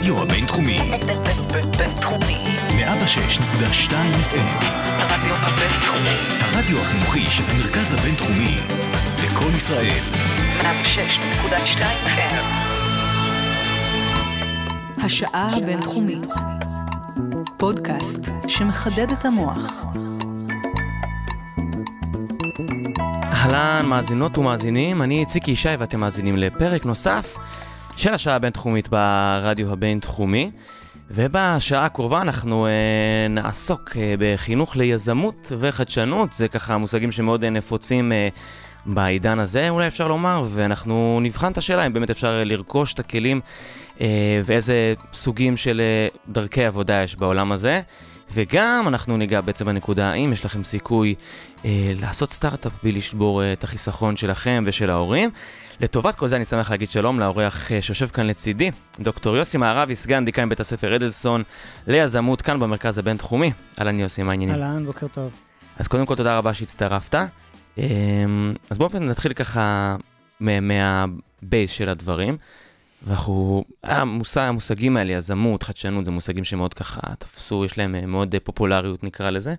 הרדיו הבינתחומי. בינתחומי. 106.2 FM. הרדיו הבינתחומי. הרדיו החינוכי של המרכז הבינתחומי. לקום ישראל. 106.2 FM. השעה הבינתחומית. פודקאסט שמחדד את המוח. אהלן, מאזינות ומאזינים, אני ציקי ישי ואתם מאזינים לפרק נוסף של השעה הבינתחומית ברדיו הבינתחומי. ובשעה הקרובה אנחנו אה, נעסוק אה, בחינוך ליזמות וחדשנות, זה ככה מושגים שמאוד אה, נפוצים אה, בעידן הזה, אולי אפשר לומר, ואנחנו נבחן את השאלה אם באמת אפשר אה, לרכוש את הכלים אה, ואיזה סוגים של אה, דרכי עבודה יש בעולם הזה. וגם אנחנו ניגע בעצם בנקודה האם יש לכם סיכוי אה, לעשות סטארט-אפ בלי לשבור אה, את החיסכון שלכם ושל ההורים. לטובת כל זה אני שמח להגיד שלום לאורח אה, שיושב כאן לצידי, דוקטור יוסי מערבי, סגן דיקן בית הספר אדלסון ליזמות כאן במרכז הבינתחומי. אהלן יוסי, מה העניינים? אהלן, בוקר טוב. אז קודם כל תודה רבה שהצטרפת. אה, אז בואו נתחיל ככה מה- מהבייס של הדברים. ואנחנו, המושג, המושגים האלה, יזמות, חדשנות, זה מושגים שמאוד ככה תפסו, יש להם אה, מאוד אה, פופולריות נקרא לזה.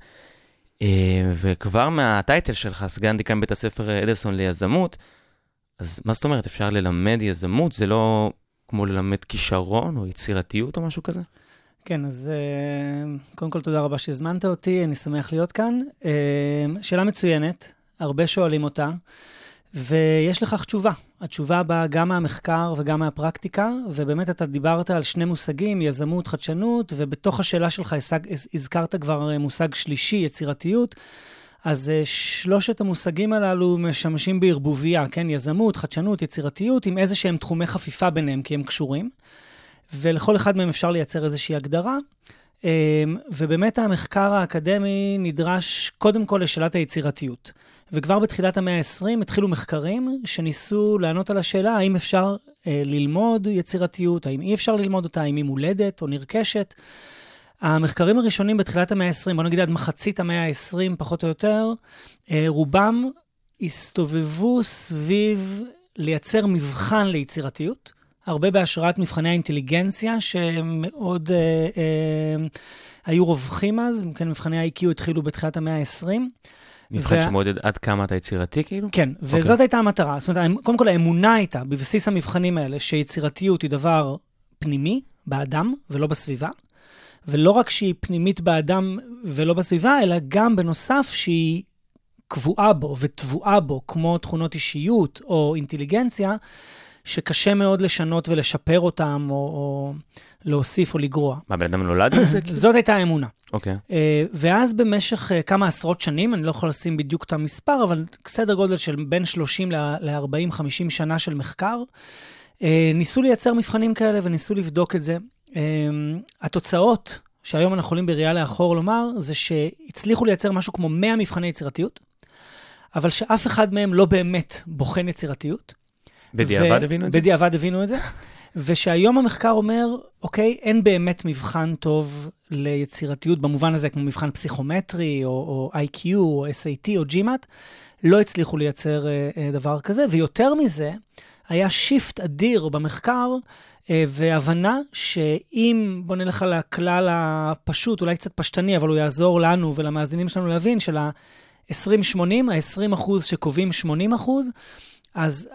וכבר מהטייטל שלך, סגן דיקן בית הספר אדלסון ליזמות, אז מה זאת אומרת, אפשר ללמד יזמות? זה לא כמו ללמד כישרון או יצירתיות או משהו כזה? כן, אז אה, קודם כל תודה רבה שהזמנת אותי, אני שמח להיות כאן. אה, שאלה מצוינת, הרבה שואלים אותה, ויש לכך תשובה. התשובה באה גם מהמחקר וגם מהפרקטיקה, ובאמת אתה דיברת על שני מושגים, יזמות, חדשנות, ובתוך השאלה שלך הזכרת כבר אה, מושג שלישי, יצירתיות. אז אה, שלושת המושגים הללו משמשים בערבוביה, כן? יזמות, חדשנות, יצירתיות, עם איזה שהם תחומי חפיפה ביניהם, כי הם קשורים. ולכל אחד מהם אפשר לייצר איזושהי הגדרה. אמ, ובאמת המחקר האקדמי נדרש קודם כל לשאלת היצירתיות. וכבר בתחילת המאה ה-20 התחילו מחקרים שניסו לענות על השאלה האם אפשר אה, ללמוד יצירתיות, האם אי אפשר ללמוד אותה, האם היא מולדת או נרכשת. המחקרים הראשונים בתחילת המאה ה-20, בוא נגיד עד מחצית המאה ה-20 פחות או יותר, אה, רובם הסתובבו סביב לייצר מבחן ליצירתיות. הרבה בהשראת מבחני האינטליגנציה, שמאוד אה, אה, היו רווחים אז, כן, מבחני ה-IQ התחילו בתחילת המאה ה-20. מבחן וה- שמעודד עד כמה אתה יצירתי כאילו? כן, וזאת הייתה המטרה. זאת אומרת, קודם כל האמונה הייתה, בבסיס המבחנים האלה, שיצירתיות היא דבר פנימי באדם ולא בסביבה. ולא רק שהיא פנימית באדם ולא בסביבה, אלא גם בנוסף שהיא קבועה בו וטבועה בו, כמו תכונות אישיות או אינטליגנציה, שקשה מאוד לשנות ולשפר אותם, או, או להוסיף או לגרוע. מה, בן אדם נולד עם זה? זאת הייתה האמונה. אוקיי. אה, ואז במשך אה, כמה עשרות שנים, אני לא יכול לשים בדיוק את המספר, אבל סדר גודל של בין 30 ל-40-50 שנה של מחקר, אה, ניסו לייצר מבחנים כאלה וניסו לבדוק את זה. אה, התוצאות שהיום אנחנו יכולים בראייה לאחור לומר, זה שהצליחו לייצר משהו כמו 100 מבחני יצירתיות, אבל שאף אחד מהם לא באמת בוחן יצירתיות. בדיעבד ו- הבינו את זה? בדיעבד הבינו את זה. ושהיום המחקר אומר, אוקיי, אין באמת מבחן טוב ליצירתיות במובן הזה, כמו מבחן פסיכומטרי, או, או IQ, או SAT, או GMAT, לא הצליחו לייצר אה, אה, דבר כזה, ויותר מזה, היה שיפט אדיר במחקר, אה, והבנה שאם, בוא נלך על הכלל הפשוט, אולי קצת פשטני, אבל הוא יעזור לנו ולמאזינים שלנו להבין, של ה-20-80, ה-20 אחוז שקובעים 80 אחוז, אז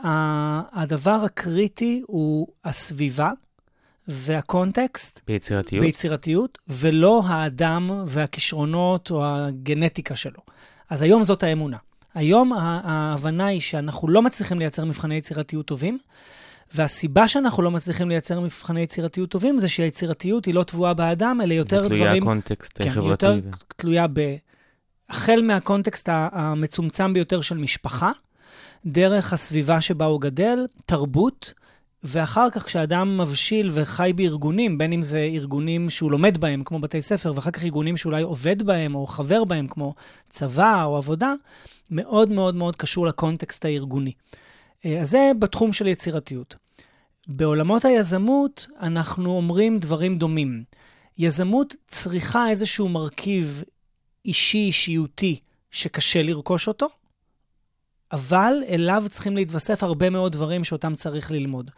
הדבר הקריטי הוא הסביבה והקונטקסט ביצירתיות? ביצירתיות, ולא האדם והכישרונות או הגנטיקה שלו. אז היום זאת האמונה. היום ההבנה היא שאנחנו לא מצליחים לייצר מבחני יצירתיות טובים, והסיבה שאנחנו לא מצליחים לייצר מבחני יצירתיות טובים זה שהיצירתיות היא לא טבועה באדם, אלא יותר תלויה דברים... קונטקסט כן, חברתי. יותר ו- תלויה ב... החל מהקונטקסט המצומצם ביותר של משפחה, דרך הסביבה שבה הוא גדל, תרבות, ואחר כך כשאדם מבשיל וחי בארגונים, בין אם זה ארגונים שהוא לומד בהם, כמו בתי ספר, ואחר כך ארגונים שאולי עובד בהם או חבר בהם, כמו צבא או עבודה, מאוד מאוד מאוד קשור לקונטקסט הארגוני. אה, אז זה בתחום של יצירתיות. בעולמות היזמות אנחנו אומרים דברים דומים. יזמות צריכה איזשהו מרכיב אישי, אישיותי, שקשה לרכוש אותו, אבל אליו צריכים להתווסף הרבה מאוד דברים שאותם צריך ללמוד.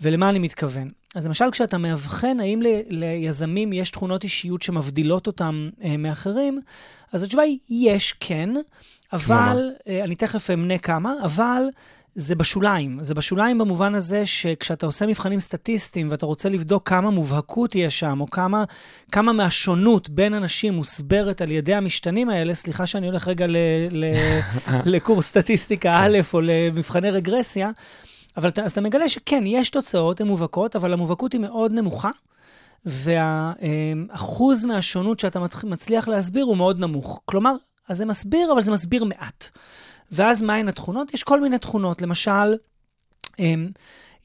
ולמה אני מתכוון? אז למשל, כשאתה מאבחן האם ל- ליזמים יש תכונות אישיות שמבדילות אותם אה, מאחרים, אז התשובה היא, יש, כן, אבל, אה, אני תכף אמנה כמה, אבל זה בשוליים. זה בשוליים במובן הזה שכשאתה עושה מבחנים סטטיסטיים ואתה רוצה לבדוק כמה מובהקות יש שם, או כמה, כמה מהשונות בין אנשים מוסברת על ידי המשתנים האלה, סליחה שאני הולך רגע ל, ל, לקורס סטטיסטיקה א' או למבחני רגרסיה, אבל אתה, אז אתה מגלה שכן, יש תוצאות, הן מובהקות, אבל המובהקות היא מאוד נמוכה, והאחוז מהשונות שאתה מצליח להסביר הוא מאוד נמוך. כלומר, אז זה מסביר, אבל זה מסביר מעט. ואז מהן התכונות? יש כל מיני תכונות. למשל, אמ,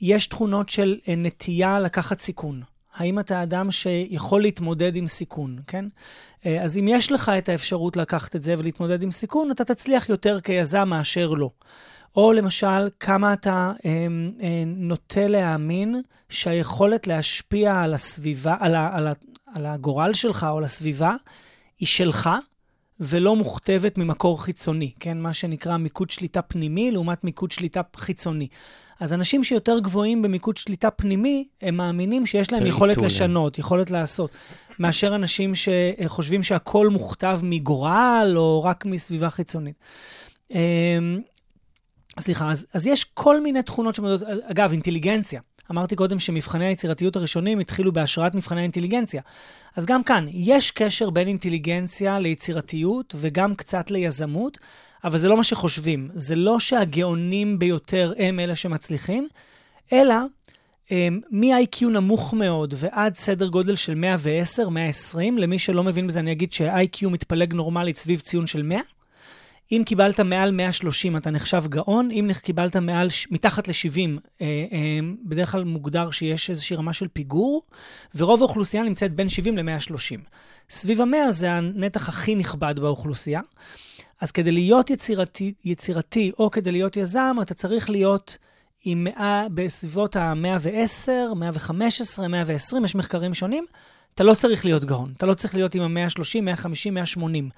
יש תכונות של אה, נטייה לקחת סיכון. האם אתה אדם שיכול להתמודד עם סיכון, כן? אה, אז אם יש לך את האפשרות לקחת את זה ולהתמודד עם סיכון, אתה תצליח יותר כיזם מאשר לא. או למשל, כמה אתה אה, אה, נוטה להאמין שהיכולת להשפיע על הסביבה, על, ה, על, ה, על הגורל שלך או על הסביבה, היא שלך, ולא מוכתבת ממקור חיצוני, כן? מה שנקרא מיקוד שליטה פנימי לעומת מיקוד שליטה חיצוני. אז אנשים שיותר גבוהים במיקוד שליטה פנימי, הם מאמינים שיש להם יכולת איתול, לשנות, יכולת לעשות, מאשר אנשים שחושבים שהכל מוכתב מגורל או רק מסביבה חיצונית. אמ, סליחה, אז, אז יש כל מיני תכונות שמודדות, אגב, אינטליגנציה. אמרתי קודם שמבחני היצירתיות הראשונים התחילו בהשראת מבחני האינטליגנציה. אז גם כאן, יש קשר בין אינטליגנציה ליצירתיות וגם קצת ליזמות, אבל זה לא מה שחושבים. זה לא שהגאונים ביותר הם אלה שמצליחים, אלא אמ, מ-IQ נמוך מאוד ועד סדר גודל של 110, 120, למי שלא מבין בזה, אני אגיד ש-IQ מתפלג נורמלית סביב ציון של 100. אם קיבלת מעל 130, אתה נחשב גאון, אם קיבלת מעל, מתחת ל-70, אה, אה, בדרך כלל מוגדר שיש איזושהי רמה של פיגור, ורוב האוכלוסייה נמצאת בין 70 ל-130. סביב ה-100 זה הנתח הכי נכבד באוכלוסייה. אז כדי להיות יצירתי, יצירתי או כדי להיות יזם, אתה צריך להיות עם 100, בסביבות ה-110, 115, 120, יש מחקרים שונים. אתה לא צריך להיות גאון, אתה לא צריך להיות עם ה-130, 150, 180.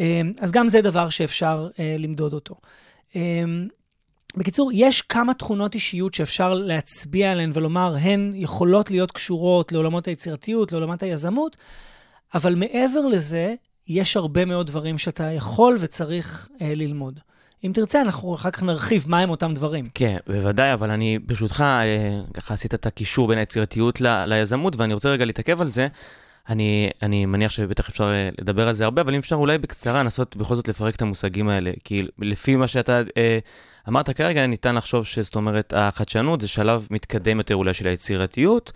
אמ, אז גם זה דבר שאפשר אה, למדוד אותו. אמ, בקיצור, יש כמה תכונות אישיות שאפשר להצביע עליהן ולומר, הן יכולות להיות קשורות לעולמות היצירתיות, לעולמות היזמות, אבל מעבר לזה, יש הרבה מאוד דברים שאתה יכול וצריך אה, ללמוד. אם תרצה, אנחנו אחר כך נרחיב מהם אותם דברים. כן, בוודאי, אבל אני, ברשותך, אה, ככה עשית את הקישור בין היצירתיות ל- ליזמות, ואני רוצה רגע להתעכב על זה. אני, אני מניח שבטח אפשר אה, לדבר על זה הרבה, אבל אם אפשר אולי בקצרה לנסות בכל זאת לפרק את המושגים האלה. כי לפי מה שאתה אה, אמרת כרגע, ניתן לחשוב שזאת אומרת, החדשנות זה שלב מתקדם יותר אולי של היצירתיות.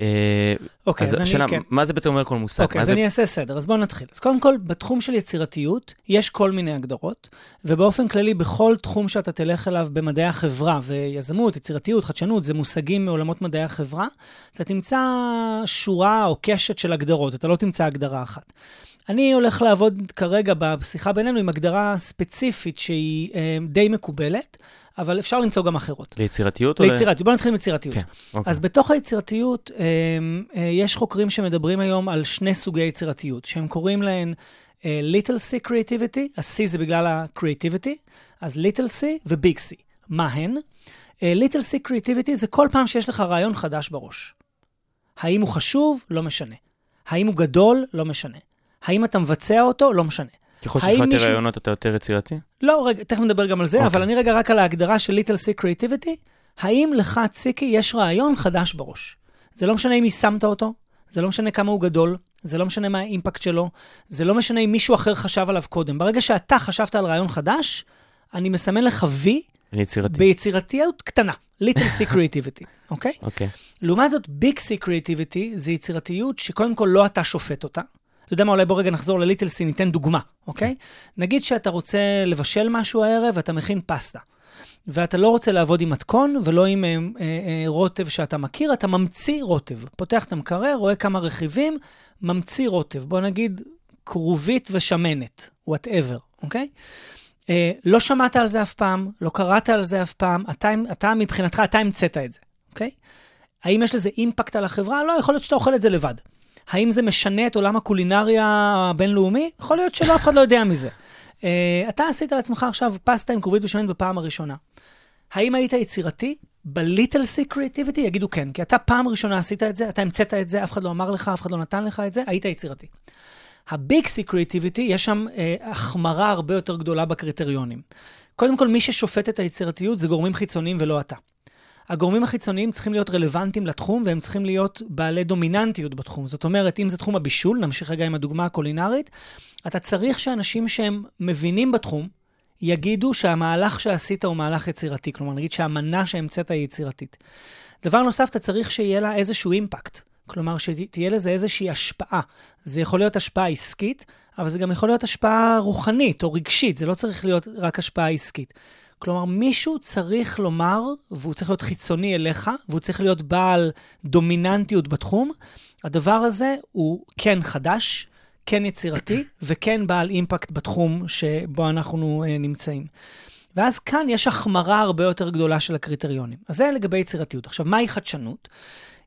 אה, אוקיי, אז, אז אני, השאלה, כן. מה זה בעצם אומר כל מושג? אוקיי, אז זה... אני אעשה סדר. אז בואו נתחיל. אז קודם כל, בתחום של יצירתיות, יש כל מיני הגדרות, ובאופן כללי, בכל תחום שאתה תלך אליו במדעי החברה, ויזמות, יצירתיות, חדשנות, זה מושגים מעולמות מדעי החברה, אתה תמצא שורה או קשת של הגדרות, אתה לא תמצא הגדרה אחת. אני הולך לעבוד כרגע בשיחה בינינו עם הגדרה ספציפית שהיא אה, די מקובלת, אבל אפשר למצוא גם אחרות. ליצירתיות? או ליצירתיות, בואו נתחיל עם יצירתיות. כן, אוקיי. אז בתוך היצירתיות, אה, אה, יש חוקרים שמדברים היום על שני סוגי יצירתיות, שהם קוראים להן אה, Little C Creativity, ה-C זה בגלל ה-Creativity, אז Little C ו-Big C. מה הן? Little C Creativity זה כל פעם שיש לך רעיון חדש בראש. האם הוא חשוב? לא משנה. האם הוא גדול? לא משנה. האם אתה מבצע אותו? לא משנה. ככל שיש לך יותר מישהו- רעיונות, אתה יותר יצירתי? לא, רגע, תכף נדבר גם על זה, אוקיי. אבל אני רגע רק על ההגדרה של Little C Creativity. האם לך, ציקי, יש רעיון חדש בראש? זה לא משנה אם יישמת אותו, זה לא משנה כמה הוא גדול, זה לא משנה מה האימפקט שלו, זה לא משנה אם מישהו אחר חשב עליו קודם. ברגע שאתה חשבת על רעיון חדש, אני מסמן לך וי יצירתי. ביצירתיות קטנה, Little C Creativity, אוקיי? אוקיי. לעומת זאת, ביג סי קריאטיביטי זה יצירתיות שקודם כל לא אתה שופט אותה. אתה יודע מה, אולי בוא רגע נחזור לליטל סי, ניתן דוגמה, אוקיי? נגיד שאתה רוצה לבשל משהו הערב ואתה מכין פסטה. ואתה לא רוצה לעבוד עם מתכון ולא עם אה, אה, אה, רוטב שאתה מכיר, אתה ממציא רוטב. פותח את המקרר, רואה כמה רכיבים, ממציא רוטב. בוא נגיד כרובית ושמנת, whatever, אוקיי? אה, לא שמעת על זה אף פעם, לא קראת על זה אף פעם, אתה, אתה מבחינתך, אתה המצאת את זה, אוקיי? האם יש לזה אימפקט על החברה? לא, יכול להיות שאתה אוכל את זה לבד. האם זה משנה את עולם הקולינריה הבינלאומי? יכול להיות שלא, אף אחד לא יודע מזה. Uh, אתה עשית לעצמך עכשיו פסטה עם כרובית בשמנת בפעם הראשונה. האם היית יצירתי? בליטל סי קריאטיביטי יגידו כן, כי אתה פעם ראשונה עשית את זה, אתה המצאת את זה, אף אחד לא אמר לך, אף אחד לא נתן לך את זה, היית יצירתי. הביג סי קריאטיביטי, יש שם אה, החמרה הרבה יותר גדולה בקריטריונים. קודם כל, מי ששופט את היצירתיות זה גורמים חיצוניים ולא אתה. הגורמים החיצוניים צריכים להיות רלוונטיים לתחום, והם צריכים להיות בעלי דומיננטיות בתחום. זאת אומרת, אם זה תחום הבישול, נמשיך רגע עם הדוגמה הקולינרית, אתה צריך שאנשים שהם מבינים בתחום, יגידו שהמהלך שעשית הוא מהלך יצירתי. כלומר, נגיד שהמנה שהמצאת היא יצירתית. דבר נוסף, אתה צריך שיהיה לה איזשהו אימפקט. כלומר, שתהיה לזה איזושהי השפעה. זה יכול להיות השפעה עסקית, אבל זה גם יכול להיות השפעה רוחנית או רגשית, זה לא צריך להיות רק השפעה עסקית. כלומר, מישהו צריך לומר, והוא צריך להיות חיצוני אליך, והוא צריך להיות בעל דומיננטיות בתחום, הדבר הזה הוא כן חדש, כן יצירתי, וכן בעל אימפקט בתחום שבו אנחנו uh, נמצאים. ואז כאן יש החמרה הרבה יותר גדולה של הקריטריונים. אז זה לגבי יצירתיות. עכשיו, מהי חדשנות?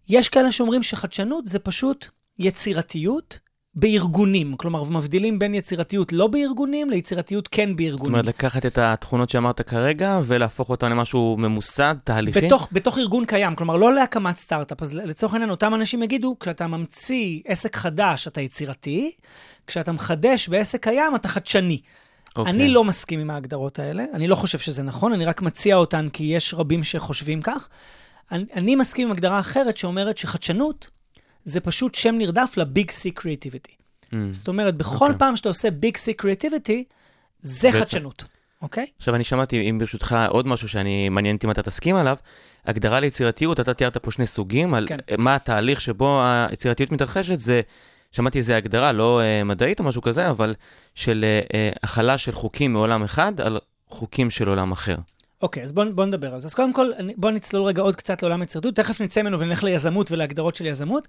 יש כאלה שאומרים שחדשנות זה פשוט יצירתיות בארגונים. כלומר, מבדילים בין יצירתיות לא בארגונים ליצירתיות כן בארגונים. זאת אומרת, לקחת את התכונות שאמרת כרגע ולהפוך אותן למשהו ממוסד, תהליכי? בתוך, בתוך ארגון קיים, כלומר, לא להקמת סטארט-אפ. אז לצורך העניין, אותם אנשים יגידו, כשאתה ממציא עסק חדש, אתה יצירתי, כשאתה מחדש בעסק קיים, אתה חדשני. Okay. אוקיי. אני לא מסכים עם ההגדרות האלה, אני לא חושב שזה נכון, אני רק מציע אותן כי יש רבים שחושבים כך. אני, אני מסכים עם הגדרה אחרת שאומרת שחדשנות זה פשוט שם נרדף לביג סי קריאטיביטי. Mm. זאת אומרת, בכל אוקיי. פעם שאתה עושה ביג סי קריאטיביטי, זה בעצם. חדשנות, אוקיי? עכשיו, אני שמעתי, אם ברשותך, עוד משהו שאני מעניין אותי אם אתה תסכים עליו, הגדרה ליצירתיות, אתה תיארת פה שני סוגים, על כן. מה התהליך שבו היצירתיות מתרחשת, זה, שמעתי איזה הגדרה, לא uh, מדעית או משהו כזה, אבל של uh, uh, החלה של חוקים מעולם אחד על חוקים של עולם אחר. אוקיי, אז בואו בוא נדבר על זה. אז קודם כל, בואו נצלול רגע עוד קצת לעולם היצירתיות, תכף נצא ממנו ונלך ליזמות ולהגדרות של יזמות,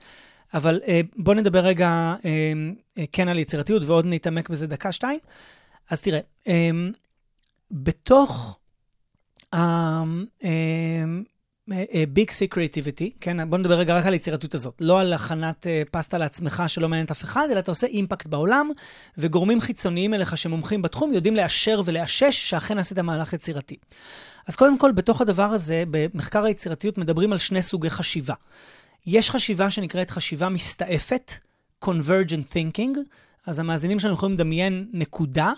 אבל אה, בואו נדבר רגע אה, אה, כן על יצירתיות ועוד נתעמק בזה דקה-שתיים. אז תראה, אה, בתוך ה-Big C Creativity, כן, בואו נדבר רגע רק על היצירתיות הזאת, לא על הכנת אה, פסטה לעצמך שלא מעניינת אף אחד, אלא אתה עושה אימפקט בעולם, וגורמים חיצוניים אליך שמומחים בתחום יודעים לאשר ולאשש שאכן עשית מהלך יצירתי. אז קודם כל, בתוך הדבר הזה, במחקר היצירתיות מדברים על שני סוגי חשיבה. יש חשיבה שנקראת חשיבה מסתעפת, Convergent Thinking, אז המאזינים שלנו יכולים לדמיין נקודה,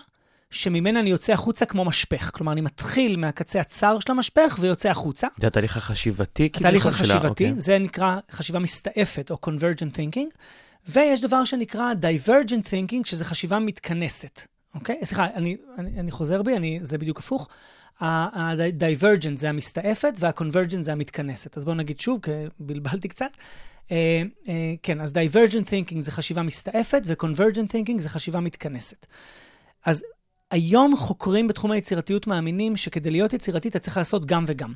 שממנה אני יוצא החוצה כמו משפך. כלומר, אני מתחיל מהקצה הצר של המשפך ויוצא החוצה. זה התהליך החשיבתי? התהליך שלה, החשיבתי, אוקיי. זה נקרא חשיבה מסתעפת או Convergent Thinking, ויש דבר שנקרא Divergent Thinking, שזה חשיבה מתכנסת, אוקיי? סליחה, אני, אני, אני חוזר בי, אני, זה בדיוק הפוך. ה-Divergent זה המסתעפת וה-Convergent זה המתכנסת. אז בואו נגיד שוב, כי בלבלתי קצת. אה, אה, כן, אז Divergent Thinking זה חשיבה מסתעפת ו-Convergent Thinking זה חשיבה מתכנסת. אז היום חוקרים בתחום היצירתיות מאמינים שכדי להיות יצירתי אתה צריך לעשות גם וגם.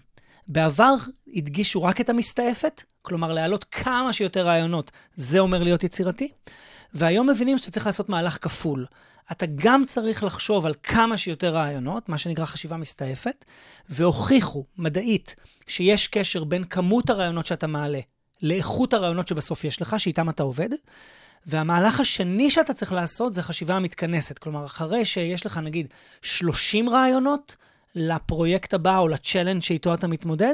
בעבר הדגישו רק את המסתעפת, כלומר להעלות כמה שיותר רעיונות, זה אומר להיות יצירתי, והיום מבינים שאתה צריך לעשות מהלך כפול. אתה גם צריך לחשוב על כמה שיותר רעיונות, מה שנקרא חשיבה מסתעפת, והוכיחו מדעית שיש קשר בין כמות הרעיונות שאתה מעלה לאיכות הרעיונות שבסוף יש לך, שאיתם אתה עובד. והמהלך השני שאתה צריך לעשות זה חשיבה המתכנסת. כלומר, אחרי שיש לך נגיד 30 רעיונות לפרויקט הבא או לצ'לנג' שאיתו אתה מתמודד,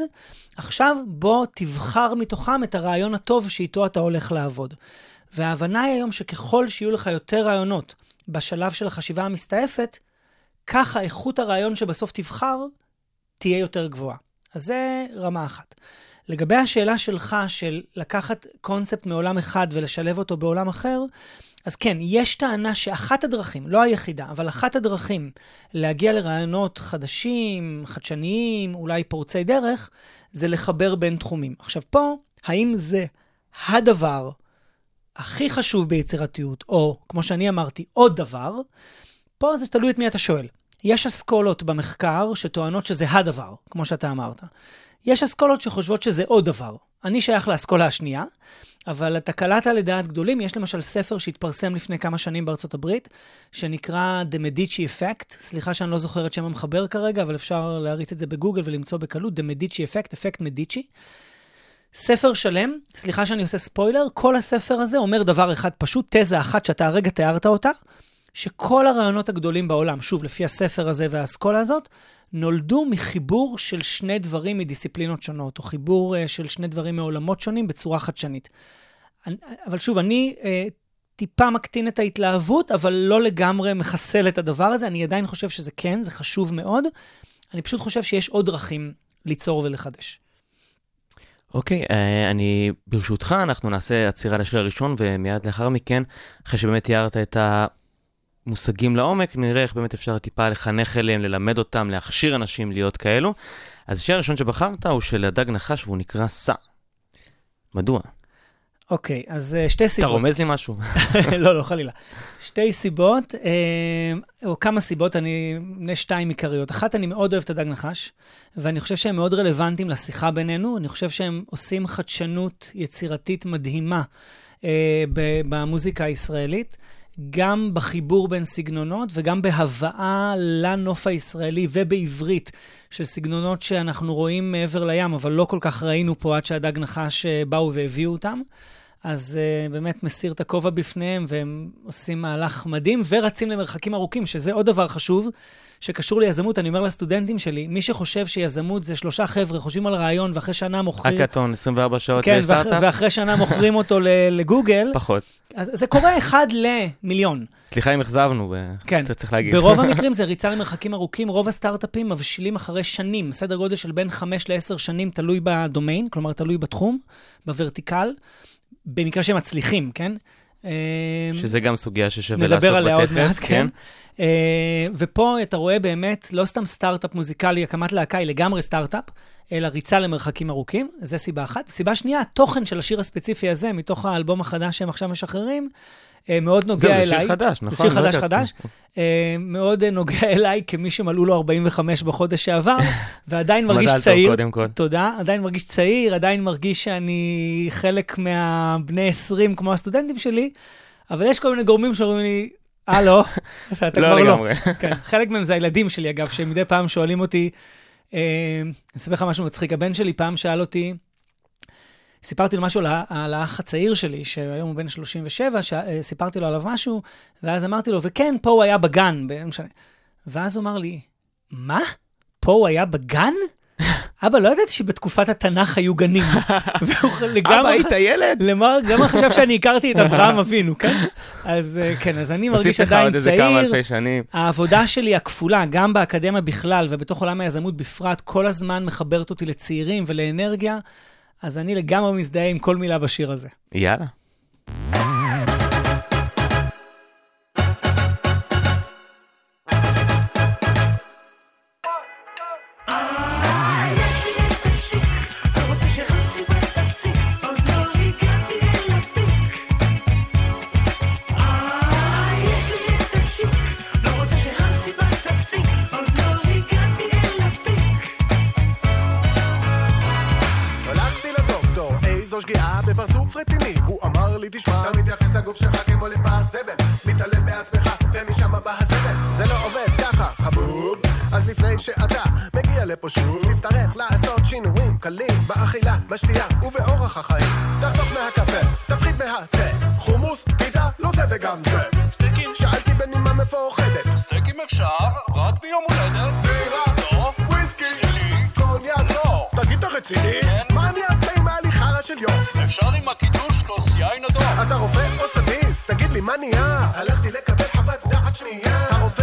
עכשיו בוא תבחר מתוכם את הרעיון הטוב שאיתו אתה הולך לעבוד. וההבנה היא היום שככל שיהיו לך יותר רעיונות בשלב של החשיבה המסתעפת, ככה איכות הרעיון שבסוף תבחר תהיה יותר גבוהה. אז זה רמה אחת. לגבי השאלה שלך של לקחת קונספט מעולם אחד ולשלב אותו בעולם אחר, אז כן, יש טענה שאחת הדרכים, לא היחידה, אבל אחת הדרכים להגיע לרעיונות חדשים, חדשניים, אולי פורצי דרך, זה לחבר בין תחומים. עכשיו פה, האם זה הדבר הכי חשוב ביצירתיות, או כמו שאני אמרתי, עוד דבר, פה זה תלוי את מי אתה שואל. יש אסכולות במחקר שטוענות שזה הדבר, כמו שאתה אמרת. יש אסכולות שחושבות שזה עוד דבר. אני שייך לאסכולה השנייה, אבל אתה קלעת לדעת גדולים. יש למשל ספר שהתפרסם לפני כמה שנים בארצות הברית, שנקרא The Medici Effect. סליחה שאני לא זוכר את שם המחבר כרגע, אבל אפשר להריץ את זה בגוגל ולמצוא בקלות, The Medici Effect, אפקט מדיצ'י. ספר שלם, סליחה שאני עושה ספוילר, כל הספר הזה אומר דבר אחד פשוט, תזה אחת שאתה הרגע תיארת אותה, שכל הרעיונות הגדולים בעולם, שוב, לפי הספר הזה והאסכולה הזאת, נולדו מחיבור של שני דברים מדיסציפלינות שונות, או חיבור uh, של שני דברים מעולמות שונים בצורה חדשנית. אני- אבל שוב, אני uh, טיפה מקטין את ההתלהבות, אבל לא לגמרי מחסל את הדבר הזה. אני עדיין חושב שזה כן, זה חשוב מאוד. אני פשוט חושב שיש עוד דרכים ליצור ולחדש. אוקיי, אה, אני, ברשותך, אנחנו נעשה עצירה לשיר הראשון, ומיד לאחר מכן, אחרי שבאמת תיארת את המושגים לעומק, נראה איך באמת אפשר טיפה לחנך אליהם, ללמד אותם, להכשיר אנשים להיות כאלו. אז השיר הראשון שבחרת הוא של הדג נחש, והוא נקרא סע. מדוע? אוקיי, אז uh, שתי אתה סיבות. רומז לי משהו? לא, לא, חלילה. שתי סיבות, אה, או כמה סיבות, אני מנה שתיים עיקריות. אחת, אני מאוד אוהב את הדג נחש, ואני חושב שהם מאוד רלוונטיים לשיחה בינינו. אני חושב שהם עושים חדשנות יצירתית מדהימה אה, במוזיקה הישראלית. גם בחיבור בין סגנונות וגם בהבאה לנוף הישראלי ובעברית של סגנונות שאנחנו רואים מעבר לים, אבל לא כל כך ראינו פה עד שהדג נחש אה, באו והביאו אותם. אז uh, באמת מסיר את הכובע בפניהם, והם עושים מהלך מדהים, ורצים למרחקים ארוכים, שזה עוד דבר חשוב, שקשור ליזמות. אני אומר לסטודנטים שלי, מי שחושב שיזמות זה שלושה חבר'ה, חושבים על רעיון, ואחרי שנה מוכרים... האקתון, 24 שעות כן, לסטארט-אפ? ואח, ואחרי שנה מוכרים אותו ל- לגוגל, פחות. אז זה קורה אחד למיליון. סליחה אם אכזבנו, ו- כן. צריך להגיד. ברוב המקרים זה ריצה למרחקים ארוכים, רוב הסטארט-אפים מבשילים אחרי שנים, סדר גודל של בין 5 ל-10 שנים, תלוי בדומיין, כלומר תלוי בתחום, בוורטיקל, במקרה שהם מצליחים, כן? אה, שזה גם סוגיה ששווה לעסוק נדבר בה עליה עוד מעט, כן. אה, ופה אתה רואה באמת לא סתם סטארט-אפ מוזיקלי, הקמת להקה היא לגמרי סטארט-אפ, אלא ריצה למרחקים ארוכים, זה סיבה אחת. סיבה שנייה, התוכן של השיר הספציפי הזה, מתוך האלבום החדש שהם עכשיו משחררים, מאוד נוגע זהו, אליי. זה שיר חדש, נכון? זה שיר לא חדש הכרתי. חדש. אה, מאוד אה, נוגע אליי כמי שמלאו לו 45 בחודש שעבר, ועדיין מרגיש מזל טוב, צעיר. קודם כל. תודה, עדיין מרגיש צעיר, עדיין מרגיש שאני חלק מהבני 20 כמו הסטודנטים שלי, אבל יש כל מיני גורמים שאומרים לי, אה, לא? אתה כבר לא לא. לגמרי. כן, חלק מהם זה הילדים שלי, אגב, שמדי פעם שואלים אותי, אה, אני אספר לך משהו מצחיק, הבן שלי פעם שאל אותי, סיפרתי לו משהו על, האח הצעיר שלי, שהיום הוא בן 37, ש... אה, סיפרתי לו עליו משהו, ואז אמרתי לו, וכן, פה הוא היה בגן, לא משנה. ואז הוא אמר לי, מה? פה הוא היה בגן? אבא, לא ידעתי שבתקופת התנ"ך היו גנים. והוא אבא. היית ילד? למר, גם חשב שאני הכרתי את אברהם אבינו, כן? אז אה, כן, אז אני מרגיש עדיין צעיר. העבודה שלי הכפולה, גם באקדמיה בכלל ובתוך עולם היזמות בפרט, כל הזמן מחברת אותי לצעירים ולאנרגיה, אז אני לגמרי מזדהה עם כל מילה בשיר הזה. יאללה. בפרצוף רציני הוא אמר לי תשמע אתה מתייחס לגוף שלך כמו לפח זבל מתעלל בעצמך ומשם בא הזבל זה לא עובד ככה חבוב אז לפני שאתה מגיע לפה שוב תצטרך לעשות שינויים קלים באכילה, בשתייה ובאורח החיים תחתוך מהקפה, תפחית מהתה חומוס, פיתה, לא זה וגם זה סטייקים? שאלתי בנימה מפוחדת סטייקים אפשר, רק ביום הולדת. בירה, לא. וויסקי, שלי. קוניאק לא. תגיד אתה רציני? כן. מה אני אעשה עם ההליכה של יום? תגיד לי, מה נהיה? הלכתי לקבל חוות דעת שנייה. הרופא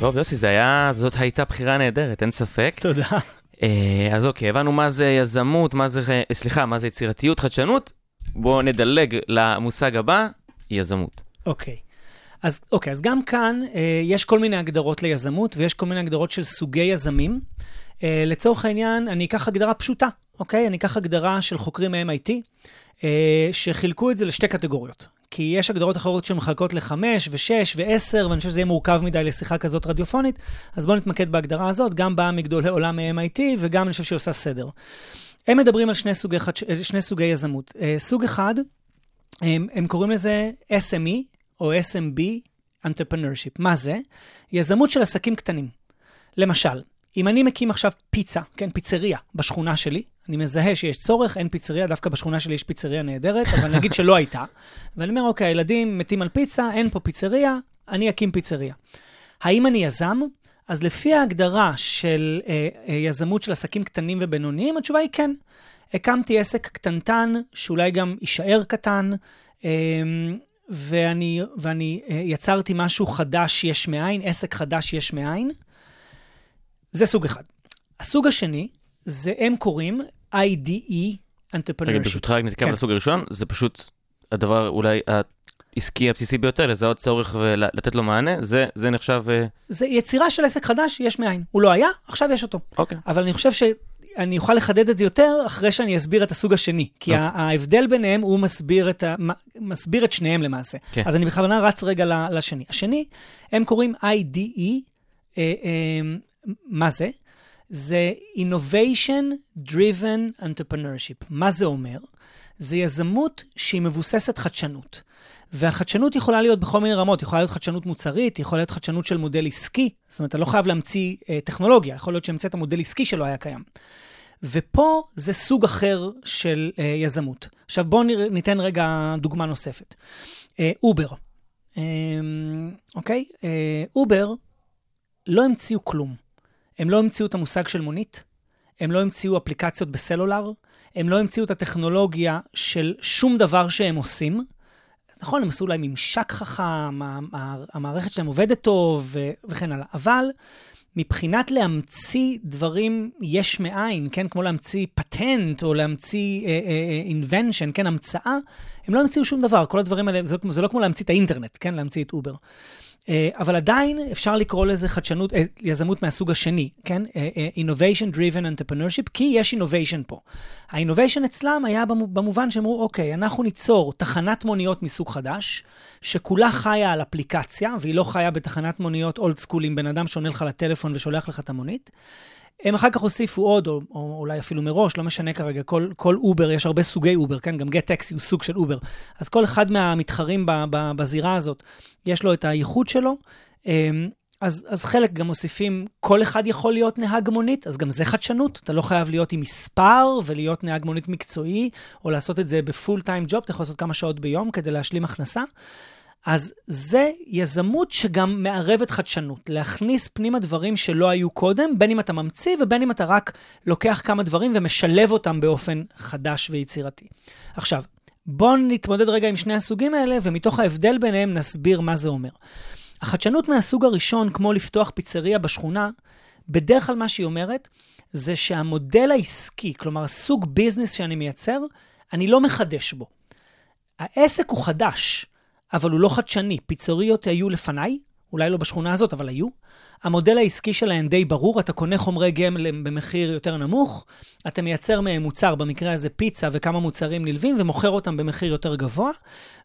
טוב, יוסי, זה היה, זאת הייתה בחירה נהדרת, אין ספק. תודה. אה, אז אוקיי, הבנו מה זה יזמות, מה זה, סליחה, מה זה יצירתיות, חדשנות. בואו נדלג למושג הבא, יזמות. אוקיי. אז, אוקיי, אז גם כאן אה, יש כל מיני הגדרות ליזמות, ויש כל מיני הגדרות של סוגי יזמים. אה, לצורך העניין, אני אקח הגדרה פשוטה, אוקיי? אני אקח הגדרה של חוקרים מ-MIT, אה, שחילקו את זה לשתי קטגוריות. כי יש הגדרות אחרות שמחלקות לחמש ושש ועשר, ואני חושב שזה יהיה מורכב מדי לשיחה כזאת רדיופונית, אז בואו נתמקד בהגדרה הזאת, גם באה מגדולי עולם מ-MIT, וגם אני חושב שהיא עושה סדר. הם מדברים על שני סוגי, חדש... שני סוגי יזמות. אה, סוג אחד, הם, הם קוראים לזה SME, או SMB, Entrepreneurship. מה זה? יזמות של עסקים קטנים. למשל, אם אני מקים עכשיו פיצה, כן, פיצריה, בשכונה שלי, אני מזהה שיש צורך, אין פיצריה, דווקא בשכונה שלי יש פיצריה נהדרת, אבל נגיד שלא הייתה. ואני אומר, אוקיי, הילדים מתים על פיצה, אין פה פיצריה, אני אקים פיצריה. האם אני יזם? אז לפי ההגדרה של אה, אה, יזמות של עסקים קטנים ובינוניים, התשובה היא כן. הקמתי עסק קטנטן, שאולי גם יישאר קטן, אה, ואני, ואני אה, יצרתי משהו חדש יש מאין, עסק חדש יש מאין. זה סוג אחד. הסוג השני, זה הם קוראים IDE, Entrepreneurship. רגע, ברשותך, רק נתקרב כן. לסוג הראשון, זה פשוט הדבר אולי העסקי הבסיסי ביותר, לזהות צורך ולתת לו מענה, זה, זה נחשב... אה, זה יצירה של עסק חדש יש מאין. הוא לא היה, עכשיו יש אותו. אוקיי. אבל אני חושב שאני אוכל לחדד את זה יותר אחרי שאני אסביר את הסוג השני. כי אוקיי. ההבדל ביניהם, הוא מסביר את, ה- מסביר את שניהם למעשה. כן. אז אני בכוונה רץ רגע לשני. השני, הם קוראים IDE, אה, אה, מה זה? זה Innovation Driven Entrepreneurship. מה זה אומר? זה יזמות שהיא מבוססת חדשנות. והחדשנות יכולה להיות בכל מיני רמות, יכולה להיות חדשנות מוצרית, יכולה להיות חדשנות של מודל עסקי, זאת אומרת, אתה לא חייב להמציא אה, טכנולוגיה, יכול להיות שהמצאת מודל עסקי שלא היה קיים. ופה זה סוג אחר של אה, יזמות. עכשיו בואו ניתן רגע דוגמה נוספת. אה, אובר, אה, אוקיי? אה, אובר לא המציאו כלום. הם לא המציאו את המושג של מונית, הם לא המציאו אפליקציות בסלולר, הם לא המציאו את הטכנולוגיה של שום דבר שהם עושים. אז נכון, הם עשו אולי ממשק חכם, המערכת שלהם עובדת טוב וכן הלאה, אבל מבחינת להמציא דברים יש מאין, כן, כמו להמציא פטנט או להמציא אה, אה, invention, כן, המצאה, הם לא המציאו שום דבר. כל הדברים האלה, זה, זה לא כמו להמציא את האינטרנט, כן, להמציא את אובר. אה, אבל עדיין אפשר לקרוא לזה חדשנות, אה, יזמות מהסוג השני, כן? אה, Innovation Driven Entrepreneurship, כי יש Innovation פה. ה-Innovation אצלם היה במו- במובן שהם אמרו, אוקיי, אנחנו ניצור תחנת מוניות מסוג חדש, שכולה חיה על אפליקציה, והיא לא חיה בתחנת מוניות old school עם בן אדם שעונה לך לטלפון ושולח לך את המונית. הם אחר כך הוסיפו עוד, או, או אולי אפילו מראש, לא משנה כרגע, כל, כל אובר, יש הרבה סוגי אובר, כן? גם גט טקסי הוא סוג של אובר. אז כל אחד מהמתחרים ב, ב, בזירה הזאת, יש לו את הייחוד שלו. אמ, אז, אז חלק גם מוסיפים, כל אחד יכול להיות נהג מונית, אז גם זה חדשנות. אתה לא חייב להיות עם מספר ולהיות נהג מונית מקצועי, או לעשות את זה בפול טיים ג'וב, אתה יכול לעשות כמה שעות ביום כדי להשלים הכנסה. אז זה יזמות שגם מערבת חדשנות, להכניס פנימה דברים שלא היו קודם, בין אם אתה ממציא ובין אם אתה רק לוקח כמה דברים ומשלב אותם באופן חדש ויצירתי. עכשיו, בואו נתמודד רגע עם שני הסוגים האלה, ומתוך ההבדל ביניהם נסביר מה זה אומר. החדשנות מהסוג הראשון, כמו לפתוח פיצריה בשכונה, בדרך כלל מה שהיא אומרת, זה שהמודל העסקי, כלומר הסוג ביזנס שאני מייצר, אני לא מחדש בו. העסק הוא חדש, אבל הוא לא חדשני. פיצריות היו לפניי, אולי לא בשכונה הזאת, אבל היו. המודל העסקי שלהן די ברור, אתה קונה חומרי גמל במחיר יותר נמוך, אתה מייצר מהם מוצר, במקרה הזה פיצה וכמה מוצרים נלווים, ומוכר אותם במחיר יותר גבוה,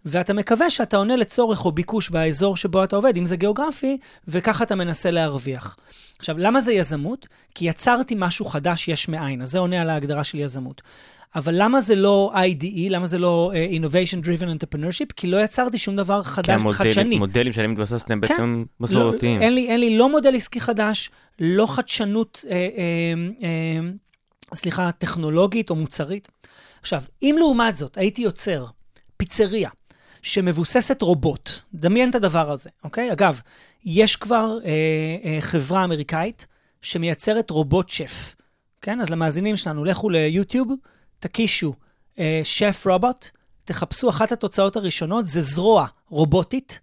ואתה מקווה שאתה עונה לצורך או ביקוש באזור שבו אתה עובד, אם זה גיאוגרפי, וככה אתה מנסה להרוויח. עכשיו, למה זה יזמות? כי יצרתי משהו חדש יש מאין, אז זה עונה על ההגדרה של יזמות. אבל למה זה לא IDE? למה זה לא uh, Innovation Driven Entrepreneurship? כי לא יצרתי שום דבר חדש, כי המודלים, חדשני. מודלים שאני מתבסס עליהם כן. בעצם מסורתיים. לא, אין, לי, אין לי לא מודל עסקי חדש, לא חדשנות, אה, אה, אה, סליחה, טכנולוגית או מוצרית. עכשיו, אם לעומת זאת הייתי יוצר פיצריה שמבוססת רובוט, דמיין את הדבר הזה, אוקיי? אגב, יש כבר אה, אה, חברה אמריקאית שמייצרת רובוט שף, כן? אז למאזינים שלנו, לכו ליוטיוב, תקישו אה, שף רובוט, תחפשו, אחת התוצאות הראשונות זה זרוע רובוטית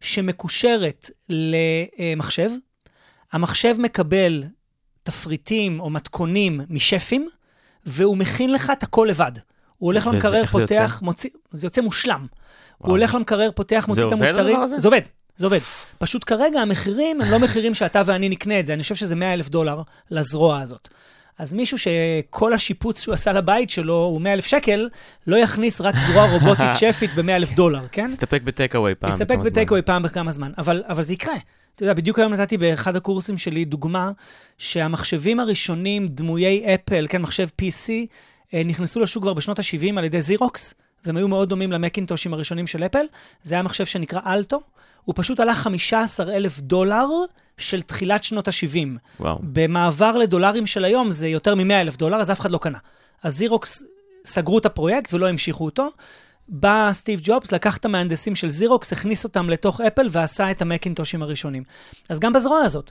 שמקושרת למחשב. המחשב מקבל תפריטים או מתכונים משפים, והוא מכין לך את הכל לבד. הוא הולך למקרר, איך זה יוצא? פותח, מוציא, זה יוצא מושלם. הוא וואו. הולך למקרר, פותח, מוציא את עובד המוצרים. הדבר הזה? זה עובד, זה עובד. פשוט כרגע המחירים הם לא מחירים שאתה ואני נקנה את זה, אני חושב שזה 100 אלף דולר לזרוע הזאת. אז מישהו שכל השיפוץ שהוא עשה לבית שלו הוא 100 אלף שקל, לא יכניס רק זרוע רובוטית שפית ב-100 אלף דולר, כן? תסתפק בטייק-אווי פעם. בכמה זמן. בטייקווי פעם בכמה זמן, אבל, אבל זה יקרה. אתה יודע, בדיוק היום נתתי באחד הקורסים שלי דוגמה שהמחשבים הראשונים, דמויי אפל, כן, מחשב PC, אה, נכנסו לשוק כבר בשנות ה-70 על ידי זירוקס, והם היו מאוד דומים למקינטושים הראשונים של אפל. זה היה מחשב שנקרא אלטו, הוא פשוט עלה 15 אלף דולר של תחילת שנות ה-70. וואו. במעבר לדולרים של היום זה יותר מ-100 אלף דולר, אז אף אחד לא קנה. אז זירוקס סגרו את הפרויקט ולא המשיכו אותו. בא סטיב ג'ובס, לקח את המהנדסים של זירוקס, הכניס אותם לתוך אפל ועשה את המקינטושים הראשונים. אז גם בזרוע הזאת,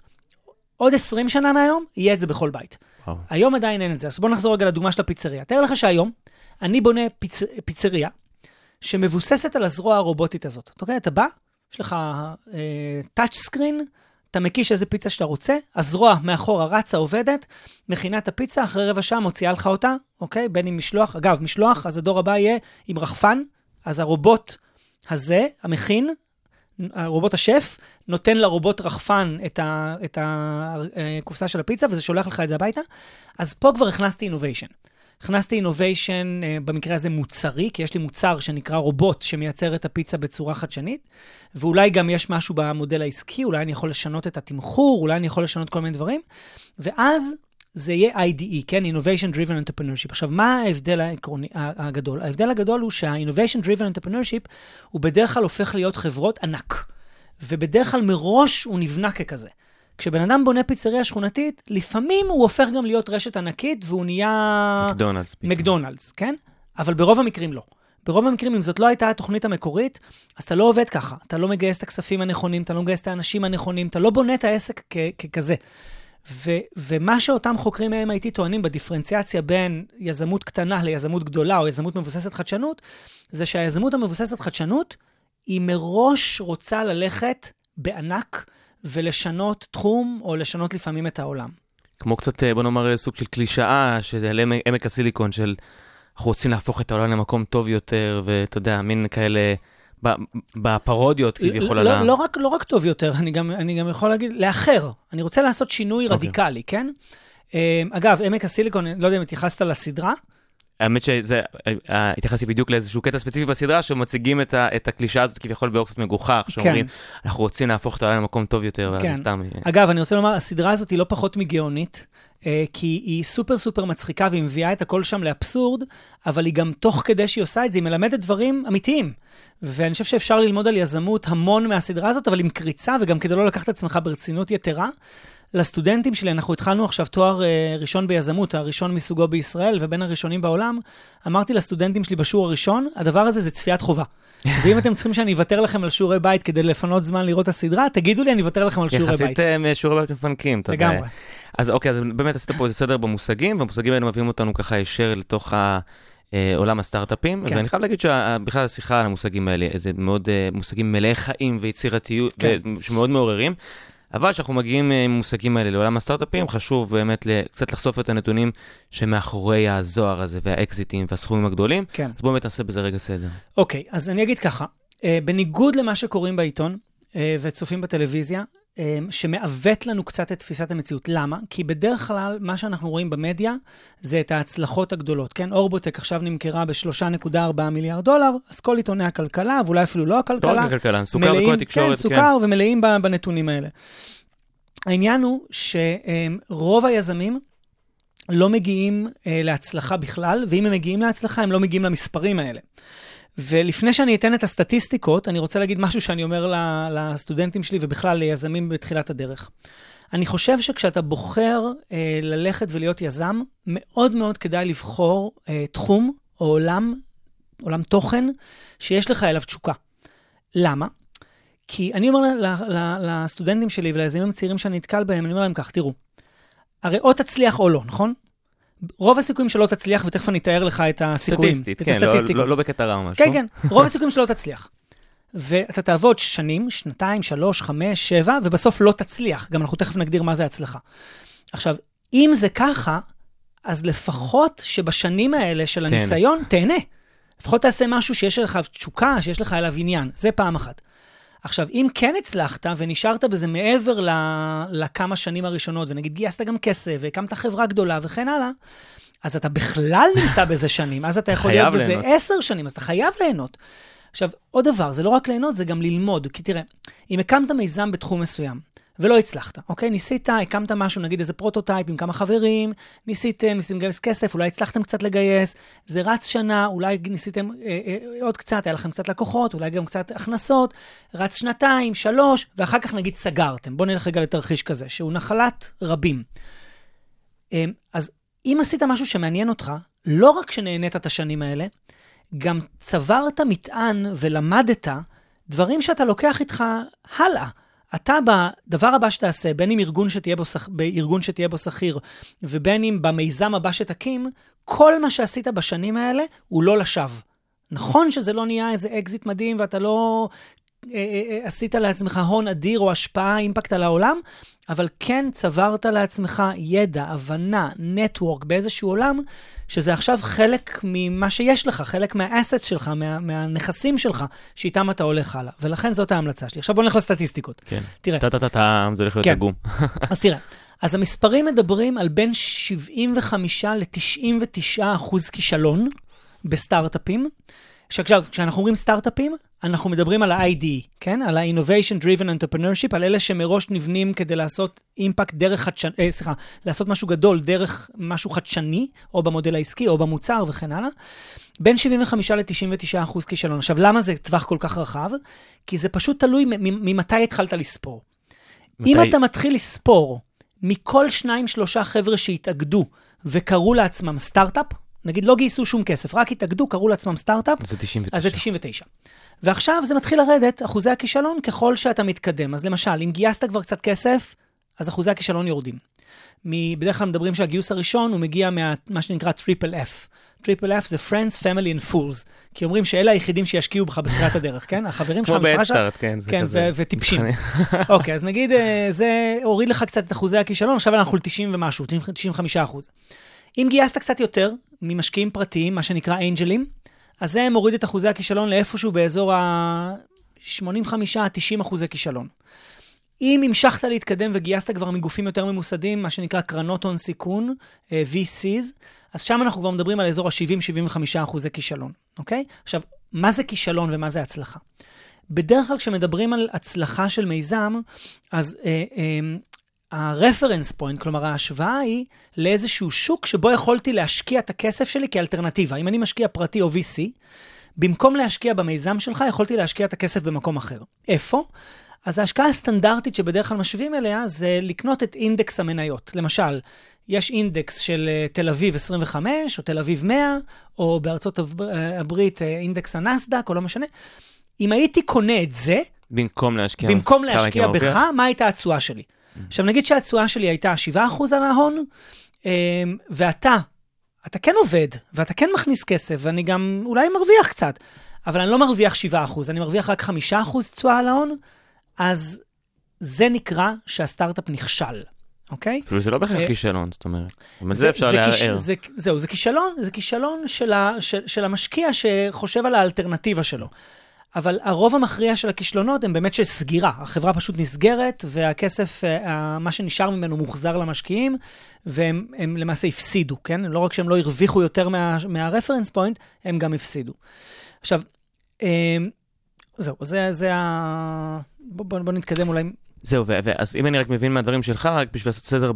עוד 20 שנה מהיום, יהיה את זה בכל בית. וואו. היום עדיין אין את זה. אז בוא נחזור רגע לדוגמה של הפיצריה. תאר לך שהיום אני בונה פיצ... פיצריה שמבוססת על הזרוע הרובוטית הזאת. אתה יודע, אתה בא, יש לך טאצ' סקרין, אתה מקיש איזה פיצה שאתה רוצה, הזרוע מאחורה רצה, עובדת, מכינה את הפיצה, אחרי רבע שעה מוציאה לך אותה, אוקיי? בין אם משלוח, אגב, משלוח, אז הדור הבא יהיה עם רחפן, אז הרובוט הזה, המכין, הרובוט השף, נותן לרובוט רחפן את, את הקופסה של הפיצה, וזה שולח לך את זה הביתה. אז פה כבר הכנסתי אינוביישן. הכנסתי אינוביישן, במקרה הזה מוצרי, כי יש לי מוצר שנקרא רובוט שמייצר את הפיצה בצורה חדשנית, ואולי גם יש משהו במודל העסקי, אולי אני יכול לשנות את התמחור, אולי אני יכול לשנות כל מיני דברים, ואז זה יהיה IDE, כן? Innovation Driven Entrepreneurship. עכשיו, מה ההבדל העקרוני, הגדול? ההבדל הגדול הוא שה-Innovation Driven Entrepreneurship הוא בדרך כלל הופך להיות חברות ענק, ובדרך כלל מראש הוא נבנה ככזה. כשבן אדם בונה פיצריה שכונתית, לפעמים הוא הופך גם להיות רשת ענקית והוא נהיה... מקדונלדס. מקדונלדס, כן? אבל ברוב המקרים לא. ברוב המקרים, אם זאת לא הייתה התוכנית המקורית, אז אתה לא עובד ככה. אתה לא מגייס את הכספים הנכונים, אתה לא מגייס את האנשים הנכונים, אתה לא בונה את העסק ככזה. ו- ומה שאותם חוקרים מ-MIT טוענים בדיפרנציאציה בין יזמות קטנה ליזמות גדולה או יזמות מבוססת חדשנות, זה שהיזמות המבוססת חדשנות, היא מראש רוצה ללכת בענק ולשנות תחום, או לשנות לפעמים את העולם. כמו קצת, אה, בוא נאמר, סוג של קלישאה, של עמק- הסיליקון, של אנחנו רוצים להפוך את העולם למקום טוב יותר, ואתה יודע, מין כאלה, בפרודיות כביכול על לא, ה... לא, רק, לא רק טוב יותר, אני גם, אני גם יכול להגיד, לאחר. אני רוצה לעשות שינוי אוקיי. רדיקלי, כן? אה, אגב, עמק הסיליקון, אני לא יודע אם התייחסת לסדרה. האמת שזה, אה, התייחסתי בדיוק לאיזשהו קטע ספציפי בסדרה, שמציגים את, ה, את הקלישאה הזאת כביכול באור קצת מגוחך, שאומרים, אנחנו רוצים להפוך את העולם למקום טוב יותר, ואז כן. זה סתם... אה, אגב, אני רוצה לומר, הסדרה הזאת היא לא פחות מגאונית. אה, כי היא סופר סופר מצחיקה והיא מביאה את הכל שם לאבסורד, אבל היא גם תוך כדי שהיא עושה את זה, היא מלמדת דברים אמיתיים. ואני חושב שאפשר ללמוד על יזמות המון מהסדרה הזאת, אבל עם קריצה, וגם כדי לא לקחת את עצמך ברצינות יתרה. לסטודנטים שלי, אנחנו התחלנו עכשיו תואר uh, ראשון ביזמות, הראשון מסוגו בישראל ובין הראשונים בעולם. אמרתי לסטודנטים שלי בשיעור הראשון, הדבר הזה זה צפיית חובה. ואם אתם צריכים שאני אוותר לכם על שיעורי בית כדי לפנות זמן לראות את הסדרה, תגידו לי, אני אוותר לכם על שיעורי בית. יחסית אה, שיעורי בית מפנקים, אתה יודע. לגמרי. אז אוקיי, אז באמת עשית פה איזה סדר במושגים, והמושגים האלה מביאים אותנו ככה ישר לתוך ה... אה, עולם הסטארט-אפים, כן. ואני חייב להגיד שבכלל השיחה על המושגים האלה, זה מאוד אה, מושגים מלאי חיים ויצירתיות, כן. שמאוד מעוררים. אבל כשאנחנו מגיעים אה, עם המושגים האלה לעולם הסטארט-אפים, חשוב באמת קצת לחשוף את הנתונים שמאחורי הזוהר הזה, והאקזיטים והסכומים הגדולים. כן. אז בואו באמת נעשה בזה רגע סדר. אוקיי, אז אני אגיד ככה, אה, בניגוד למה שקוראים בעיתון אה, וצופים בטלוויזיה, שמעוות לנו קצת את תפיסת המציאות. למה? כי בדרך כלל מה שאנחנו רואים במדיה זה את ההצלחות הגדולות, כן? אורבוטק עכשיו נמכרה ב-3.4 מיליארד דולר, אז כל עיתוני הכלכלה, ואולי אפילו לא לא הכלכלה, רק הכלכלה, סוכר מלאים- בכל התקשורת. כן, סוכר ומלאים ב- בנתונים האלה. העניין הוא שרוב היזמים לא מגיעים אה, להצלחה בכלל, ואם הם מגיעים להצלחה, הם לא מגיעים למספרים האלה. ולפני שאני אתן את הסטטיסטיקות, אני רוצה להגיד משהו שאני אומר לסטודנטים שלי ובכלל ליזמים בתחילת הדרך. אני חושב שכשאתה בוחר אה, ללכת ולהיות יזם, מאוד מאוד כדאי לבחור אה, תחום או עולם, עולם תוכן, שיש לך אליו תשוקה. למה? כי אני אומר לסטודנטים שלי וליזמים הצעירים שאני נתקל בהם, אני אומר להם כך, תראו, הרי או תצליח או לא, נכון? רוב הסיכויים שלא תצליח, ותכף אני אתאר לך את הסיכויים. סטטיסטית, כן, לא-. לא לא בקטע רע או משהו. כן, כן, רוב הסיכויים שלא תצליח. ואתה תעבוד שנים, שנתיים, שלוש, חמש, שבע, ובסוף לא תצליח. גם אנחנו תכף נגדיר מה זה הצלחה. עכשיו, אם זה ככה, אז לפחות שבשנים האלה של. הניסיון, תהנה. לפחות תעשה משהו שיש לך תשוקה, שיש לך אליו עניין. זה פעם אחת. עכשיו, אם כן הצלחת ונשארת בזה מעבר ל, לכמה שנים הראשונות, ונגיד גייסת גם כסף, והקמת חברה גדולה וכן הלאה, אז אתה בכלל נמצא בזה שנים, אז אתה יכול להיות בזה. עשר שנים, אז אתה חייב ליהנות. עכשיו, עוד דבר, זה לא רק ליהנות, זה גם ללמוד. כי תראה, אם הקמת מיזם בתחום מסוים, ולא הצלחת, אוקיי? ניסית, הקמת משהו, נגיד איזה prototype עם כמה חברים, ניסיתם, ניסיתם לגייס כסף, אולי הצלחתם קצת לגייס, זה רץ שנה, אולי ניסיתם אה, אה, עוד קצת, היה לכם קצת לקוחות, אולי גם קצת הכנסות, רץ שנתיים, שלוש, ואחר כך נגיד סגרתם. בואו נלך רגע לתרחיש כזה, שהוא נחלת רבים. אה, אז אם עשית משהו שמעניין אותך, לא רק שנהנית את השנים האלה, גם צברת מטען ולמדת דברים שאתה לוקח איתך הלאה. אתה, בדבר הבא שתעשה, בין אם ארגון שתהיה בו, בארגון שתהיה בו שכיר, ובין אם במיזם הבא שתקים, כל מה שעשית בשנים האלה הוא לא לשווא. נכון שזה לא נהיה איזה אקזיט מדהים ואתה לא עשית לעצמך הון אדיר או השפעה, impact על העולם, אבל כן צברת לעצמך ידע, הבנה, network באיזשהו עולם, שזה עכשיו חלק ממה שיש לך, חלק מה asset שלך, מה, מהנכסים שלך, שאיתם אתה הולך הלאה. ולכן זאת ההמלצה שלי. עכשיו בוא נלך לסטטיסטיקות. כן. תראה. טה-טה-טה-טה, זה הולך להיות כן. עגום. אז תראה, אז המספרים מדברים על בין 75 ל-99 אחוז כישלון בסטארט-אפים. שעכשיו, כשאנחנו אומרים סטארט-אפים, אנחנו מדברים על ה-IDE, כן? על ה-Innovation Driven Entrepreneurship, על אלה שמראש נבנים כדי לעשות אימפקט דרך חדשני, אה, סליחה, לעשות משהו גדול דרך משהו חדשני, או במודל העסקי, או במוצר וכן הלאה. בין 75 ל-99 אחוז כישלון. עכשיו, למה זה טווח כל כך רחב? כי זה פשוט תלוי ממתי התחלת לספור. אם מתי- אתה מתחיל לספור מכל שניים, שלושה חבר'ה שהתאגדו וקראו לעצמם סטארט-אפ, נגיד לא גייסו שום כסף, רק התאגדו, קראו לעצמם סטארט-אפ, זה 99. אז זה 99. ועכשיו זה מתחיל לרדת, אחוזי הכישלון, ככל שאתה מתקדם. אז למשל, אם גייסת כבר קצת כסף, אז אחוזי הכישלון יורדים. בדרך כלל מדברים שהגיוס הראשון הוא מגיע מה שנקרא triple F. triple F זה Friends, Family and Fools. כי אומרים שאלה היחידים שישקיעו בך בתחילת הדרך, כן? החברים שלך, המשפחה שלך, כן, זה כן, כזה. ו- וטיפשים. אוקיי, אז נגיד, אה, זה הוריד לך קצת את אחוזי הכישלון, עכשיו אנחנו ל-90 ומשהו, 95 אחוז. אם גייסת קצת יותר ממשקיעים פרטיים, מה שנקרא אנג'לים, אז זה מוריד את אחוזי הכישלון לאיפשהו באזור ה-85-90 אחוזי כישלון. אם המשכת להתקדם וגייסת כבר מגופים יותר ממוסדים, מה שנקרא קרנות הון סיכון, אה, VCs, אז שם אנחנו כבר מדברים על אזור ה-70-75 אחוזי כישלון, אוקיי? עכשיו, מה זה כישלון ומה זה הצלחה? בדרך כלל כשמדברים על הצלחה של מיזם, אז אה, אה, ה-reference point, כלומר ההשוואה היא לאיזשהו שוק שבו יכולתי להשקיע את הכסף שלי כאלטרנטיבה. אם אני משקיע פרטי או VC, במקום להשקיע במיזם שלך, יכולתי להשקיע את הכסף במקום אחר. איפה? אז ההשקעה הסטנדרטית שבדרך כלל משווים אליה זה לקנות את אינדקס המניות. למשל, יש אינדקס של אה, תל אביב 25, או תל אביב 100, או בארצות אה, הברית אה, אינדקס הנסדק, או לא משנה. אם הייתי קונה את זה, במקום להשקיע... במקום להשקיע? בך, מה הייתה התשואה שלי? עכשיו, נגיד שהתשואה שלי הייתה 7% על ההון, אמ, ואתה, אתה כן עובד, ואתה כן מכניס כסף, ואני גם אולי מרוויח קצת, אבל אני לא מרוויח 7%, אני מרוויח רק 5% תשואה על ההון, אז זה נקרא שהסטארט-אפ נכשל, אוקיי? אפילו זה לא בהכרח אה, כישלון, זאת אומרת. את זה אפשר כיש- לערער. זה, זהו, זה כישלון, זה כישלון של, ה, של, של המשקיע שחושב על האלטרנטיבה שלו. אבל הרוב המכריע של הכישלונות הם באמת של סגירה. החברה פשוט נסגרת, והכסף, אה, מה שנשאר ממנו מוחזר למשקיעים, והם הם למעשה הפסידו, כן? לא רק שהם לא הרוויחו יותר מה, מהרפרנס פוינט, הם גם הפסידו. עכשיו, אה, זהו, זה, זה ה... בוא, בוא, בוא נתקדם אולי. זהו, אז אם אני רק מבין מהדברים שלך, רק בשביל לעשות סדר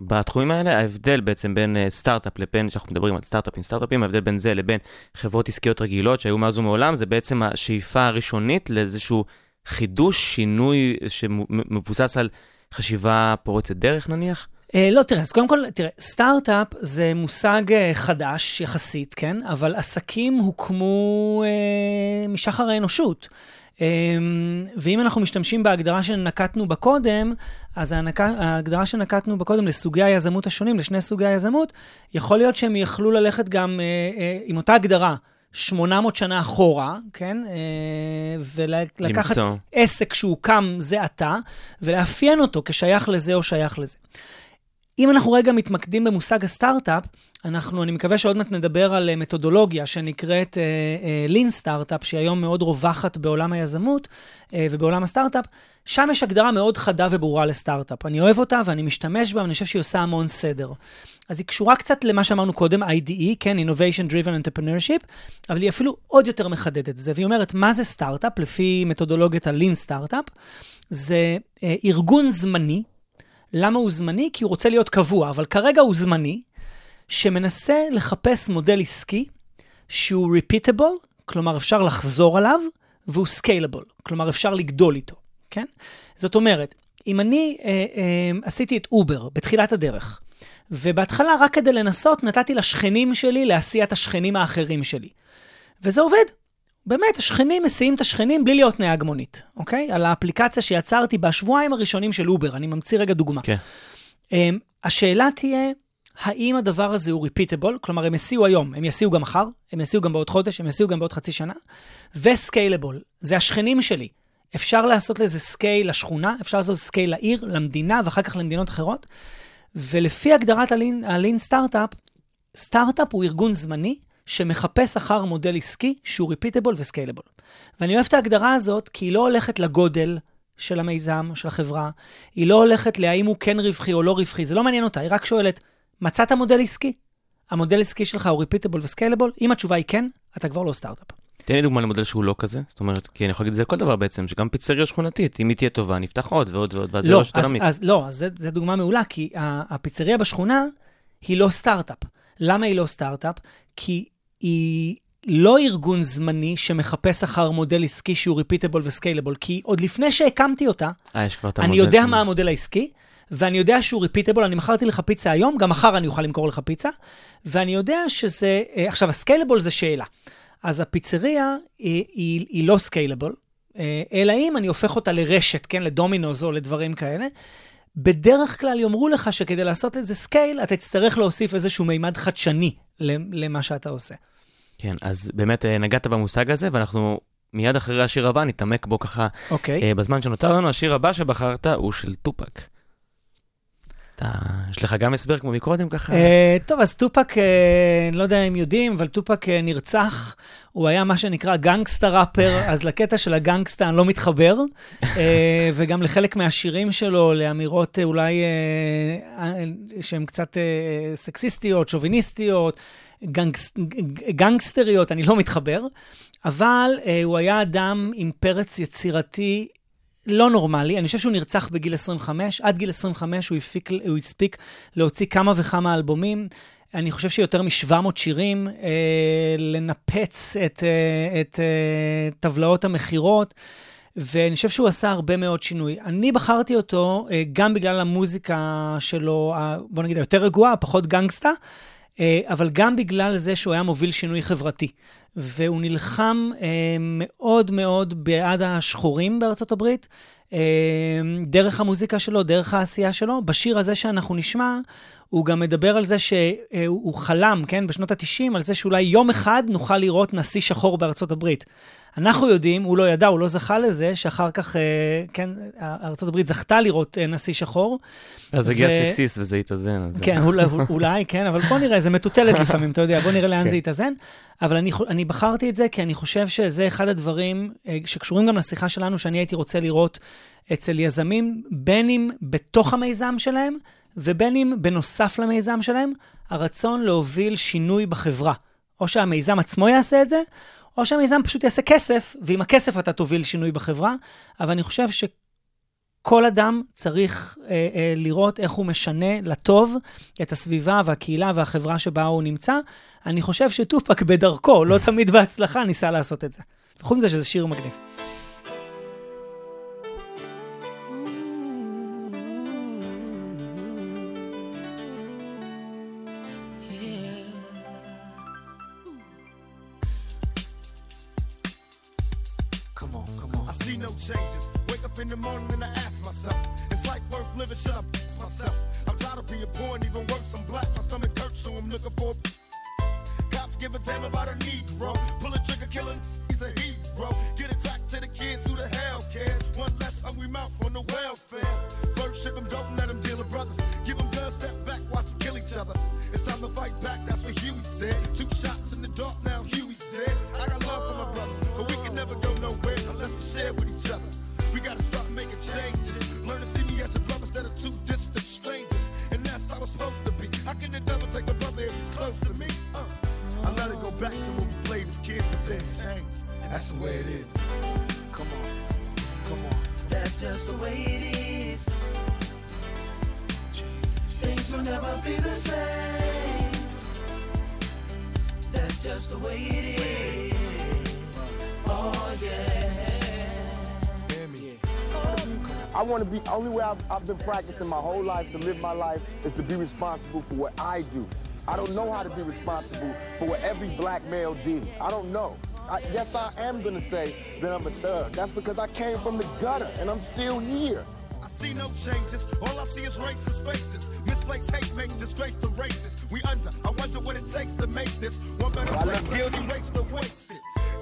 בתחומים האלה, ההבדל בעצם בין אה, סטארט-אפ לבין, כשאנחנו מדברים על סטארט-אפים, סטארט-אפים, ההבדל בין זה לבין חברות עסקיות רגילות שהיו מאז ומעולם, זה בעצם השאיפה הראשונית לאיזשהו חידוש, שינוי שמבוסס על חשיבה פורצת דרך נניח? אה, לא, תראה, אז קודם כל, תראה, סטארט-אפ זה מושג אה, חדש יחסית, כן? אבל עסקים הוקמו אה, משחר האנושות. אה, ואם אנחנו משתמשים בהגדרה שנקטנו בה קודם, אז. ההגדרה שנקטנו בה קודם לסוגי היזמות השונים, לשני סוגי היזמות, יכול להיות שהם יכלו ללכת גם אה, אה, עם אותה הגדרה. 800 שנה אחורה, כן? אה, ולקחת למצוא. עסק שהוקם זה עתה, ולאפיין אותו כשייך לזה או שייך לזה. אם אנחנו רגע מתמקדים במושג הסטארט-אפ, אנחנו, אני מקווה שעוד מעט נדבר על אה, מתודולוגיה שנקראת לין סטארט-אפ, שהיא היום מאוד רווחת בעולם היזמות אה, ובעולם הסטארט-אפ. שם יש הגדרה מאוד חדה וברורה לסטארט-אפ. אני אוהב אותה ואני משתמש בה, ואני חושב שהיא עושה המון סדר. אז היא קשורה קצת למה שאמרנו קודם, IDE, כן, Innovation Driven Entrepreneurship, אבל היא אפילו עוד יותר מחדדת את זה, והיא אומרת, מה זה סטארט-אפ, לפי מתודולוגיית ה-Lean סטארט-אפ? זה אה, ארגון זמני. למה הוא זמני? כי הוא רוצה להיות קבוע, אבל כרגע הוא זמני, שמנסה לחפש מודל עסקי שהוא repeatable, כלומר אפשר לחזור עליו, והוא scalable, כלומר אפשר לגדול איתו, כן? זאת אומרת, אם אני אה, אה, עשיתי את אובר בתחילת הדרך, ובהתחלה רק כדי לנסות נתתי לשכנים שלי להסיע את השכנים האחרים שלי. וזה עובד. באמת, השכנים מסיעים את השכנים בלי להיות נהג מונית, אוקיי? על האפליקציה שיצרתי בשבועיים הראשונים של אובר, אני ממציא רגע דוגמה. כן. Um, השאלה תהיה, האם הדבר הזה הוא repeatable? כלומר, הם יסיעו היום, הם יסיעו גם מחר, הם יסיעו גם בעוד חודש, הם יסיעו גם בעוד חצי שנה, ו-scalable, זה השכנים שלי. אפשר לעשות לזה scale לשכונה, אפשר לעשות scale לעיר, למדינה, ואחר כך למדינות אחרות. ולפי הגדרת הלין, הלין סטארט-אפ, סטארט-אפ הוא ארגון זמני שמחפש אחר מודל עסקי שהוא repeatable ו-scalable. ואני אוהב את ההגדרה הזאת כי היא לא הולכת לגודל של המיזם, של החברה, היא לא הולכת להאם הוא כן רווחי או לא רווחי, זה לא מעניין אותה, היא רק שואלת, מצאת מודל עסקי? המודל עסקי שלך הוא repeatable ו-scalable? אם התשובה היא כן, אתה כבר לא סטארט-אפ. תן לי דוגמה למודל שהוא לא כזה, זאת אומרת, כי אני יכול להגיד את זה לכל דבר בעצם, שגם פיצריה שכונתית, אם היא תהיה טובה, נפתח עוד ועוד ועוד, ואז זה לא, לא שתרמית. אז, אז לא, אז זה דוגמה מעולה, כי הפיצריה בשכונה היא לא סטארט-אפ. למה היא לא סטארט-אפ? כי היא לא ארגון זמני שמחפש אחר מודל עסקי שהוא repeatable ו-scalable, כי עוד לפני שהקמתי אותה, אה, יש כבר את אני. יודע. מה המודל העסקי, ואני יודע שהוא repeatable, אני מכרתי לך פיצה היום, גם מחר אני אוכל למכור לך פיצה, ואני יודע שזה... אה, עכשיו, ה-scalable זה שאלה. אז הפיצריה היא, היא, היא לא scalable, אה, אלא אם אני הופך אותה לרשת, כן, לדומינוז או לדברים כאלה. בדרך כלל יאמרו לך שכדי לעשות את זה scale, אתה תצטרך להוסיף איזשהו מימד חדשני למה שאתה עושה. כן, אז באמת אה, נגעת במושג הזה, ואנחנו מיד אחרי השיר הבא נתעמק בו ככה אוקיי. אה, בזמן שנותר לנו. השיר הבא שבחרת הוא של טופאק. אתה, יש לך גם הסבר כמו מקודם ככה? אה, טוב, אז טופק, אני לא יודע אם יודעים, אבל טופק אה, נרצח. הוא היה מה שנקרא גנגסטה ראפר, אז לקטע של הגנגסטה אני לא מתחבר, אה, וגם לחלק מהשירים שלו, לאמירות אה, אולי אה, אה, שהן קצת אה, סקסיסטיות, שוביניסטיות, גנגס, גנגסטריות, אני לא מתחבר, אבל אה, הוא היה אדם עם פרץ יצירתי לא נורמלי. אני חושב שהוא נרצח בגיל 25. עד גיל 25 הוא, הפיק, הוא הספיק להוציא כמה וכמה אלבומים. אני חושב שיותר מ-700 שירים, אה, לנפץ את, אה, את אה, טבלאות המכירות. ואני חושב שהוא עשה הרבה מאוד שינוי. אני בחרתי אותו אה, גם בגלל המוזיקה שלו, בוא נגיד, היותר רגועה, פחות גנגסטה, אבל גם בגלל זה שהוא היה מוביל שינוי חברתי. והוא נלחם אה, מאוד מאוד בעד השחורים בארצות הברית, אה, דרך המוזיקה שלו, דרך העשייה שלו. בשיר הזה שאנחנו נשמע, הוא גם מדבר על זה שהוא חלם, כן, בשנות ה-90, על זה שאולי יום אחד נוכל לראות נשיא שחור בארצות הברית. אנחנו יודעים, הוא לא ידע, הוא לא זכה לזה, שאחר כך, אה, כן, הברית זכתה לראות אה, נשיא שחור. אז הגיע ו- סקסיסט וזה התאזן. אז- כן, אולי, אולי, כן, אבל בוא נראה, זה מטוטלת לפעמים, אתה יודע, בוא נראה לאן כן. זה יתאזן. אבל אני, אני בחרתי את זה כי אני חושב שזה אחד הדברים אה, שקשורים גם לשיחה שלנו, שאני הייתי רוצה לראות אצל יזמים, בין אם בתוך המיזם שלהם, ובין אם בנוסף למיזם שלהם, הרצון להוביל שינוי בחברה. או שהמיזם עצמו יעשה את זה, או שהמיזם פשוט יעשה כסף, ועם הכסף אתה תוביל שינוי בחברה. אבל אני חושב ש... כל אדם צריך אה, אה, לראות איך הוא משנה לטוב את הסביבה והקהילה והחברה שבה הוא נמצא. אני חושב שטופק בדרכו, לא תמיד בהצלחה, ניסה לעשות את זה. חוץ מזה שזה שיר מגניב. In the morning and I ask myself, is life worth living? Should I fix myself? I'm tired of being poor and even worse, I'm black. My stomach hurts, so I'm looking for. Cops give a damn about a Negro. Pull a trigger, killing, he's a hero. Get it back to the kids who the hell cares. One less hungry mouth on the welfare. First ship them, don't let them deal with brothers. Give them guns, step back, watch them kill each other. It's time to fight back, that's what Huey said. Two shots in the dark, now Huey's dead. I got love for my brothers, back to when we played as kids, but then changed. That's the way it is. Come on, come on. That's just the way it is. Things will never be the same. That's just the way it is. Oh yeah. Hear me? I want to be, only way I've, I've been practicing my whole life to live my life is to be responsible for what I do. I don't know how to be responsible for what every black male did. I don't know. I, yes, I am going to say that I'm a thug. That's because I came from the gutter and I'm still here. I see no changes. All I see is racist faces. Misplaced hate makes disgrace to races. We under. I wonder what it takes to make this one better place. Let's erase the wasted.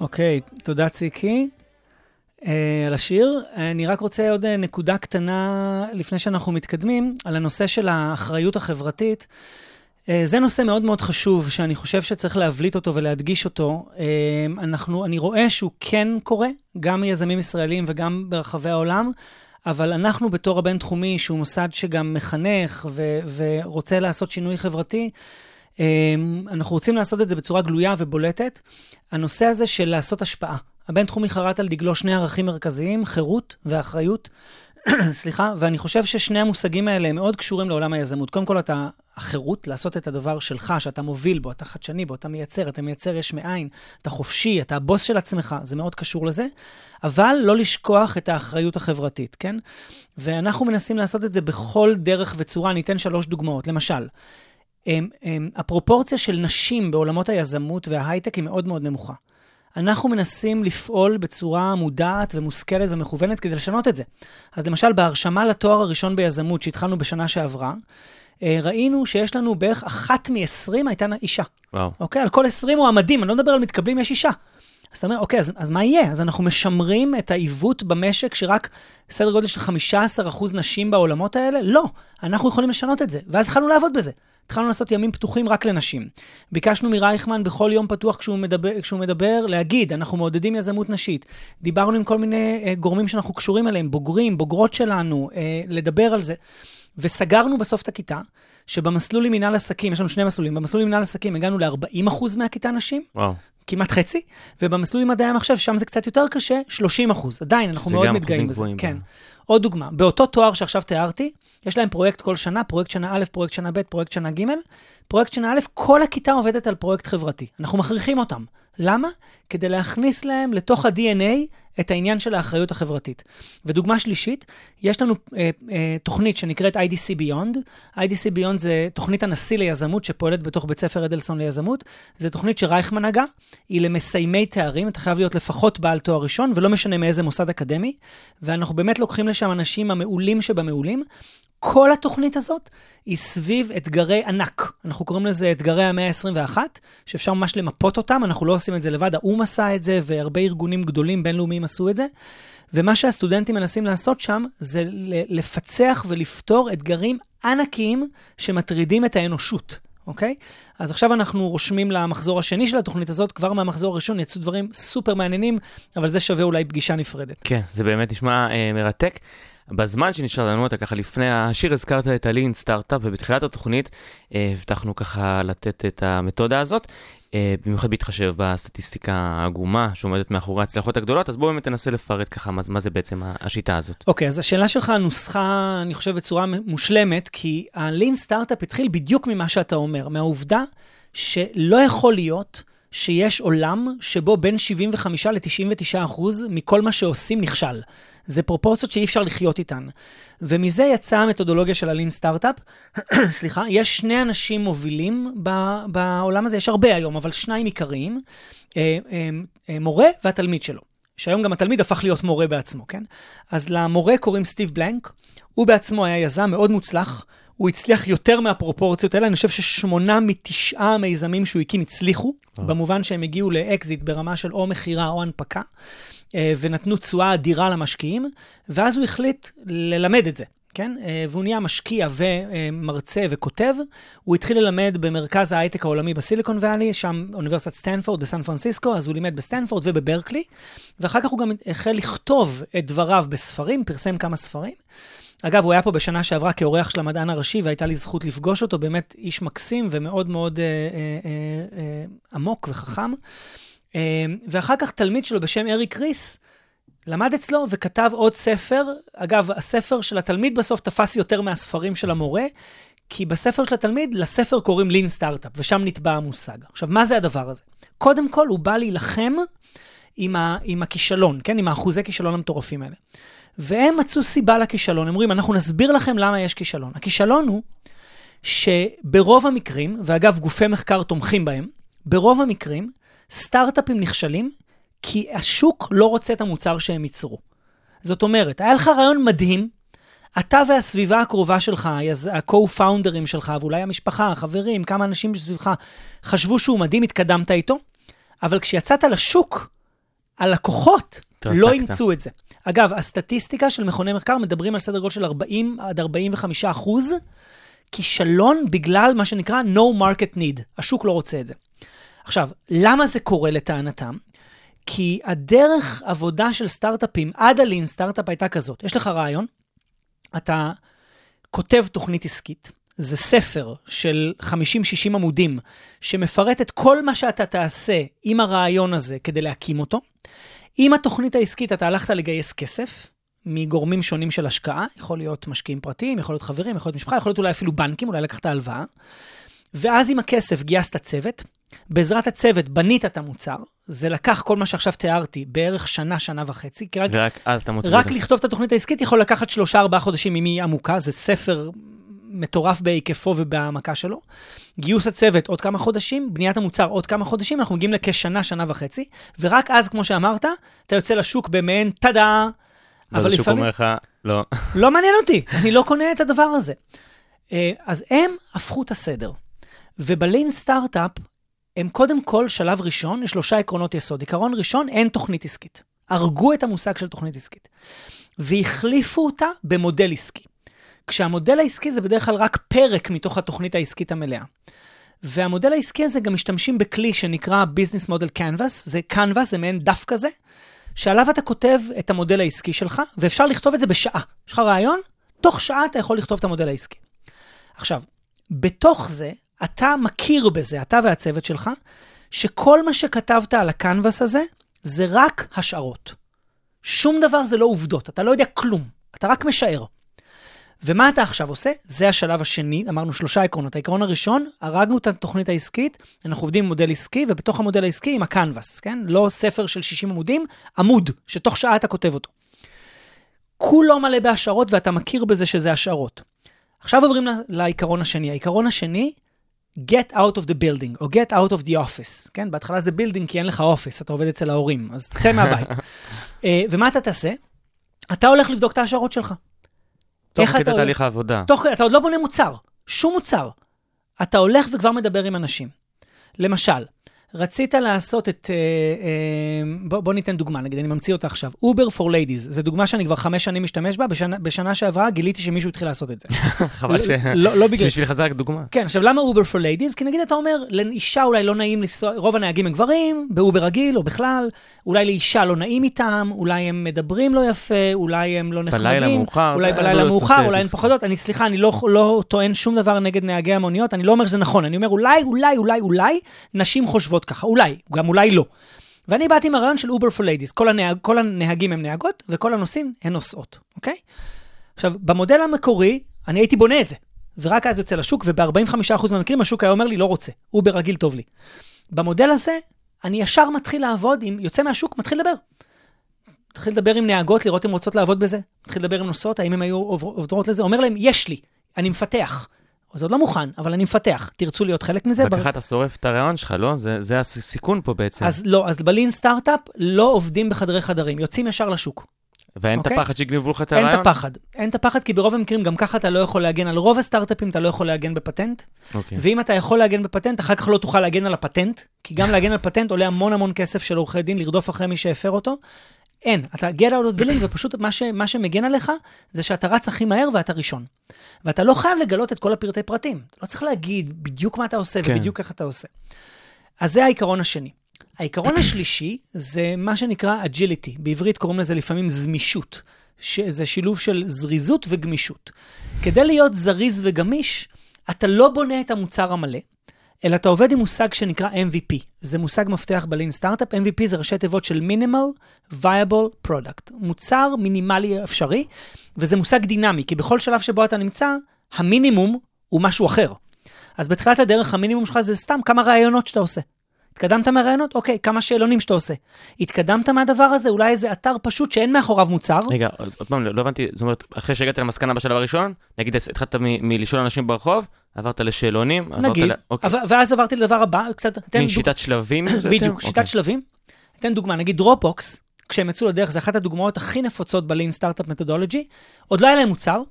אוקיי, תודה ציקי אה, על השיר. אני רק רוצה עוד אה, נקודה קטנה לפני שאנחנו מתקדמים, על הנושא של האחריות החברתית. אה, זה נושא מאוד מאוד חשוב, שאני חושב שצריך להבליט אותו ולהדגיש אותו. אה, אנחנו, אני רואה שהוא כן קורה, גם מיזמים ישראלים וגם ברחבי העולם, אבל אנחנו בתור הבינתחומי, שהוא מוסד שגם מחנך ו- ורוצה לעשות שינוי חברתי, אנחנו רוצים לעשות את זה בצורה גלויה ובולטת. הנושא הזה של לעשות השפעה. הבינתחומי חרט על דגלו שני ערכים מרכזיים, חירות ואחריות. סליחה, ואני חושב ששני המושגים האלה הם מאוד קשורים לעולם היזמות. קודם כל, אתה החירות לעשות את הדבר שלך, שאתה מוביל בו, אתה חדשני בו, אתה מייצר, אתה מייצר יש מאין, אתה חופשי, אתה הבוס של עצמך, זה מאוד קשור לזה, אבל לא לשכוח את האחריות החברתית, כן? ואנחנו מנסים לעשות את זה בכל דרך וצורה. אני אתן שלוש דוגמאות. למשל, הם, הם, הפרופורציה של נשים בעולמות היזמות וההייטק היא מאוד מאוד נמוכה. אנחנו מנסים לפעול בצורה מודעת ומושכלת ומכוונת כדי לשנות את זה. אז למשל, בהרשמה לתואר הראשון ביזמות שהתחלנו בשנה שעברה, אה, ראינו שיש לנו בערך אחת מ-20 הייתה אישה. וואו. אוקיי? על כל 20 מועמדים, אני לא מדבר על מתקבלים, יש אישה. אז אתה אומר, אוקיי, אז, אז מה יהיה? אז אנחנו משמרים את העיוות במשק שרק סדר גודל של 15% נשים בעולמות האלה? לא, אנחנו יכולים לשנות את זה. ואז התחלנו לעבוד בזה. התחלנו לעשות ימים פתוחים רק לנשים. ביקשנו מרייכמן בכל יום פתוח כשהוא מדבר, כשהוא מדבר להגיד, אנחנו מעודדים יזמות נשית. דיברנו עם כל מיני אה, גורמים שאנחנו קשורים אליהם, בוגרים, בוגרות שלנו, אה, לדבר על זה. וסגרנו בסוף את הכיתה, שבמסלול עם מנהל עסקים, יש לנו שני מסלולים, במסלול עם מנהל עסקים הגענו ל-40% מהכיתה נשים, וואו. כמעט חצי, ובמסלול עם מדעי המחשב, שם זה קצת יותר קשה, 30 אחוז. עדיין, אנחנו מאוד מתגאים בזה. כן. כן. עוד דוגמה, באותו תואר שעכשיו תיארתי, יש להם פרויקט כל שנה, פרויקט שנה א', פרויקט שנה ב', פרויקט שנה ג', פרויקט שנה א', כל הכיתה עובדת על פרויקט חברתי. אנחנו מכריחים אותם. למה? כדי להכניס להם לתוך ה-DNA את העניין של האחריות החברתית. ודוגמה שלישית, יש לנו אה, אה, תוכנית שנקראת IDC Beyond. IDC Beyond זה תוכנית הנשיא ליזמות שפועלת בתוך בית ספר אדלסון ליזמות. זו תוכנית שרייכמן הגה, היא למסיימי תארים, אתה חייב להיות לפחות בעל תואר ראשון, ולא משנה מאיזה מוסד אקדמי. ואנחנו באמת לוקחים לשם אנשים המעולים שבמעולים. כל התוכנית הזאת היא סביב אתגרי ענק. אנחנו קוראים לזה אתגרי המאה ה-21, שאפשר ממש למפות אותם, אנחנו לא עושים את זה לבד, האו"ם עשה את זה, והרבה ארגונים גדולים בינלאומיים עשו את זה. ומה שהסטודנטים מנסים לעשות שם, זה לפצח ולפתור אתגרים ענקיים שמטרידים את האנושות. אוקיי? אז עכשיו אנחנו רושמים למחזור השני של התוכנית הזאת, כבר מהמחזור הראשון יצאו דברים סופר מעניינים, אבל זה שווה אולי פגישה נפרדת. כן, זה באמת נשמע אה, מרתק. בזמן שנשאר לנו, אתה ככה לפני השיר הזכרת את הלין סטארט-אפ, ובתחילת התוכנית אה, הבטחנו ככה לתת את המתודה הזאת, אה, במיוחד בהתחשב בסטטיסטיקה העגומה שעומדת מאחורי ההצלחות הגדולות, אז בואו באמת תנסה לפרט ככה מה, מה זה בעצם השיטה הזאת. אוקיי, אז השאלה שלך נוסחה, אני חושב, בצורה מושלמת, כי הלין סטארט-אפ התחיל בדיוק ממה שאתה אומר, מהעובדה שלא יכול להיות שיש עולם שבו בין 75 ל-99 אחוז מכל מה שעושים נכשל. זה פרופורציות שאי אפשר לחיות איתן. ומזה יצאה המתודולוגיה של הלין סטארט-אפ. סליחה, יש שני אנשים מובילים ב- בעולם הזה, יש הרבה היום, אבל שניים עיקריים, אה, אה, אה, מורה והתלמיד שלו. שהיום גם התלמיד הפך להיות מורה בעצמו, כן? אז למורה קוראים סטיב בלנק, הוא בעצמו היה יזם מאוד מוצלח, הוא הצליח יותר מהפרופורציות האלה, אני חושב ששמונה מתשעה המיזמים שהוא הקים הצליחו, במובן שהם הגיעו לאקזיט ברמה של או מכירה או הנפקה, אה, ונתנו תשואה אדירה למשקיעים, ואז הוא החליט ללמד את זה. כן? אה, והוא נהיה משקיע ומרצה וכותב. הוא התחיל ללמד במרכז ההייטק העולמי בסיליקון ואלי, שם אוניברסיטת סטנפורד בסן פרנסיסקו, אז הוא לימד בסטנפורד ובברקלי, ואחר כך הוא גם החל לכתוב את דבריו בספרים, פרסם כמה ספרים. אגב, הוא היה פה בשנה שעברה כאורח של המדען הראשי, והייתה לי זכות לפגוש אותו, באמת איש מקסים ומאוד מאוד אה, אה, אה, אה, עמוק וחכם. אה, ואחר כך תלמיד שלו בשם אריק ריס, למד אצלו וכתב עוד ספר. אגב, הספר של התלמיד בסוף תפס יותר מהספרים של המורה, כי בספר של התלמיד, לספר קוראים לין סטארט-אפ, ושם נטבע המושג. עכשיו, מה זה הדבר הזה? קודם כל, הוא בא להילחם עם, ה, עם הכישלון, כן? עם האחוזי כישלון המטורפים האלה. והם מצאו סיבה לכישלון. הם אומרים, אנחנו נסביר לכם למה יש כישלון. הכישלון הוא שברוב המקרים, ואגב, גופי מחקר תומכים בהם, ברוב המקרים, סטארט-אפים נכשלים כי השוק לא רוצה את המוצר שהם ייצרו. זאת אומרת, היה לך רעיון מדהים, אתה והסביבה הקרובה שלך, ה-co-founders שלך, ואולי המשפחה, החברים, כמה אנשים סביבך, חשבו שהוא מדהים, התקדמת איתו, אבל כשיצאת לשוק, הלקוחות. לא אימצו את זה. אגב, הסטטיסטיקה של מכוני מחקר מדברים על סדר גודל של 40 עד 45 אחוז כישלון בגלל מה שנקרא no market need. השוק לא רוצה את זה. עכשיו, למה זה קורה לטענתם? כי הדרך עבודה של סטארט-אפים עד הלין סטארט-אפ הייתה כזאת. יש לך רעיון, אתה כותב תוכנית עסקית, זה ספר של 50-60 עמודים, שמפרט את כל מה שאתה תעשה עם הרעיון הזה כדי להקים אותו. עם התוכנית העסקית אתה הלכת לגייס כסף, מגורמים שונים של השקעה, יכול להיות משקיעים פרטיים, יכול להיות חברים, יכול להיות משפחה, יכול להיות אולי אפילו בנקים, אולי לקחת הלוואה. ואז עם הכסף גייסת צוות, בעזרת הצוות בנית את המוצר, זה לקח כל מה שעכשיו תיארתי בערך שנה, שנה וחצי, כי רק, ורק אז אתה מוצא... רק את זה. לכתוב את התוכנית העסקית יכול לקחת שלושה, ארבעה חודשים אם היא עמוקה, זה ספר מטורף בהיקפו ובהעמקה שלו. גיוס הצוות עוד כמה חודשים, בניית המוצר עוד כמה חודשים, אנחנו מגיעים לכשנה, שנה וחצי, ורק אז, כמו שאמרת, אתה יוצא לשוק במעין טאדה, אבל לפעמים... אומר לך, לא. לא מעניין אותי, אני לא קונה את הדבר הזה. אה, אז הם הפכו את הסדר. ובלין סטארט-אפ, הם קודם כל, שלב ראשון, יש שלושה עקרונות יסוד. עיקרון ראשון, אין תוכנית עסקית. הרגו את המושג של תוכנית עסקית. והחליפו אותה במודל עסקי. כשהמודל העסקי זה בדרך כלל רק פרק מתוך התוכנית העסקית המלאה. והמודל העסקי הזה גם משתמשים בכלי שנקרא Business Model Canvas, זה Canvas, זה מעין דף כזה, שעליו אתה כותב את המודל העסקי שלך, ואפשר לכתוב את זה בשעה. יש לך רעיון? תוך שעה אתה יכול לכתוב את המודל העסקי. עכשיו, בתוך זה, אתה מכיר בזה, אתה והצוות שלך, שכל מה שכתבת על הקנבס הזה, זה רק השערות. שום דבר זה לא עובדות, אתה לא יודע כלום, אתה רק משער. ומה אתה עכשיו עושה? זה השלב השני, אמרנו שלושה עקרונות. העיקרון הראשון, הרגנו את התוכנית העסקית, אנחנו עובדים עם מודל עסקי, ובתוך המודל העסקי עם הקנבס, כן? לא ספר של 60 עמודים, עמוד, שתוך שעה אתה כותב אותו. כולו מלא בהשערות, ואתה מכיר בזה שזה השערות. עכשיו עוברים לעיקרון השני. העיקרון השני, get out of the building, או get out of the office, כן? בהתחלה זה building כי אין לך אופיס, אתה עובד אצל ההורים, אז צא מהבית. אה, ומה אתה תעשה? אתה הולך לבדוק את ההשערות שלך. תוך כדי? תהליך העבודה. תוך, אתה עוד לא בונה מוצר, שום מוצר. אתה הולך וכבר מדבר עם אנשים. למשל, רצית לעשות את... אה, אה, בוא, בוא ניתן דוגמה, נגיד, אני ממציא אותה עכשיו. Uber for Ladies, זו דוגמה שאני כבר חמש שנים משתמש בה, בשנה, בשנה שעברה גיליתי שמישהו התחיל לעשות את זה. חבל ש... לא, לא בגלל... שבשבילך זה רק דוגמה. כן, עכשיו למה Uber for ladies? כי נגיד אתה אומר, לאישה אולי לא נעים לנסוע, רוב הנהגים הם גברים, באובר רגיל או בכלל, אולי לאישה לא נעים איתם, אולי הם מדברים לא יפה, אולי הם לא נחמדים, בלילה מאוחר, אולי בלילה עלויות מאוחר, אולי הן. פוחדות, אני סליחה, אני לא, לא טוען שום דבר נגד נהגי המוניות, אני לא אומר שזה נכון, אני אומר אולי, אולי, אולי, אולי, נשים חושבות ככה, אולי, גם אולי לא. ואני באתי עם הרעיון של Uber for ladies, כל, הנהג, כל הנהגים הם נהגות וכל הנוסעים הן נוסעות, אוקיי? עכשיו, במודל המקורי, אני הייתי בונה את זה, ורק אז יוצא לשוק, וב-45% מהמקרים השוק היה אומר לי, לא רוצה, אובר רגיל טוב לי. במודל הזה, אני ישר מתחיל לעבוד, עם, יוצא מהשוק, מתחיל לדבר. מתחיל לדבר עם נהגות, לראות אם רוצות לעבוד בזה. מתחיל לדבר עם נוסעות, האם הן היו עובר- עוברות לזה. אומר להם, יש לי, אני מפתח. זה עוד לא מוכן, אבל אני מפתח. תרצו להיות חלק מזה? רק בר- אתה שורף את הרעיון שלך, לא? זה- זה הסיכון פה בעצם. אז לא, אז בלין סטארט-אפ לא עובדים בחדרי חדרים, יוצאים ישר לשוק. ואין את אוקיי? הפחד שיגנבו לך את אין הרעיון? את הפחד. אין את הפחד, כי ברוב המקרים גם ככה אתה לא יכול להגן על רוב הסטארט-אפים, אתה לא יכול להגן בפטנט. אוקיי. ואם אתה יכול להגן בפטנט, אחר כך לא תוכל להגן על הפטנט, כי גם להגן על פטנט עולה המון המון כסף של עורכי דין לרדוף אחרי מי שהפר אותו. אין, אתה get out of the link, ופשוט מה, ש, מה שמגן עליך זה שאתה רץ הכי מהר ואתה ראשון. ואתה לא חייב לגלות את כל הפרטי פרטים. אתה לא צריך להגיד בדיוק מה אתה עושה כן. ובדיוק איך אתה עושה. אז זה העיקרון השני. העיקרון השלישי זה מה שנקרא agility, בעברית קוראים לזה לפעמים זמישות, שזה שילוב של זריזות וגמישות. כדי להיות זריז וגמיש, אתה לא בונה את המוצר המלא, אלא אתה עובד עם מושג שנקרא MVP. זה מושג מפתח בלין סטארט-אפ. MVP זה ראשי תיבות של minimal viable product. מוצר מינימלי אפשרי, וזה מושג דינמי, כי בכל שלב שבו אתה נמצא, המינימום הוא משהו אחר. אז בתחילת הדרך המינימום שלך זה סתם כמה ראיונות שאתה עושה. התקדמת מהראיונות? אוקיי, כמה שאלונים שאתה עושה. התקדמת מהדבר הזה? אולי איזה אתר פשוט שאין מאחוריו מוצר? רגע, עוד פעם, לא לא הבנתי, זאת אומרת, אחרי שהגעת למסקנה בשלב הראשון, נגיד התחלת מלשאול אנשים ברחוב, עברת לשאלונים, עברת נגיד, ל- אוקיי. ואז עברתי לדבר הבא, קצת, מין דוג- שיטת שלבים? בדיוק, שיטת אוקיי. שלבים. אתן דוגמה, נגיד דרופבוקס, כשהם יצאו לדרך, זו אחת הדוגמאות הכי נפוצות ב-Lean Startup Methodology, עוד לא היה להם מוצר,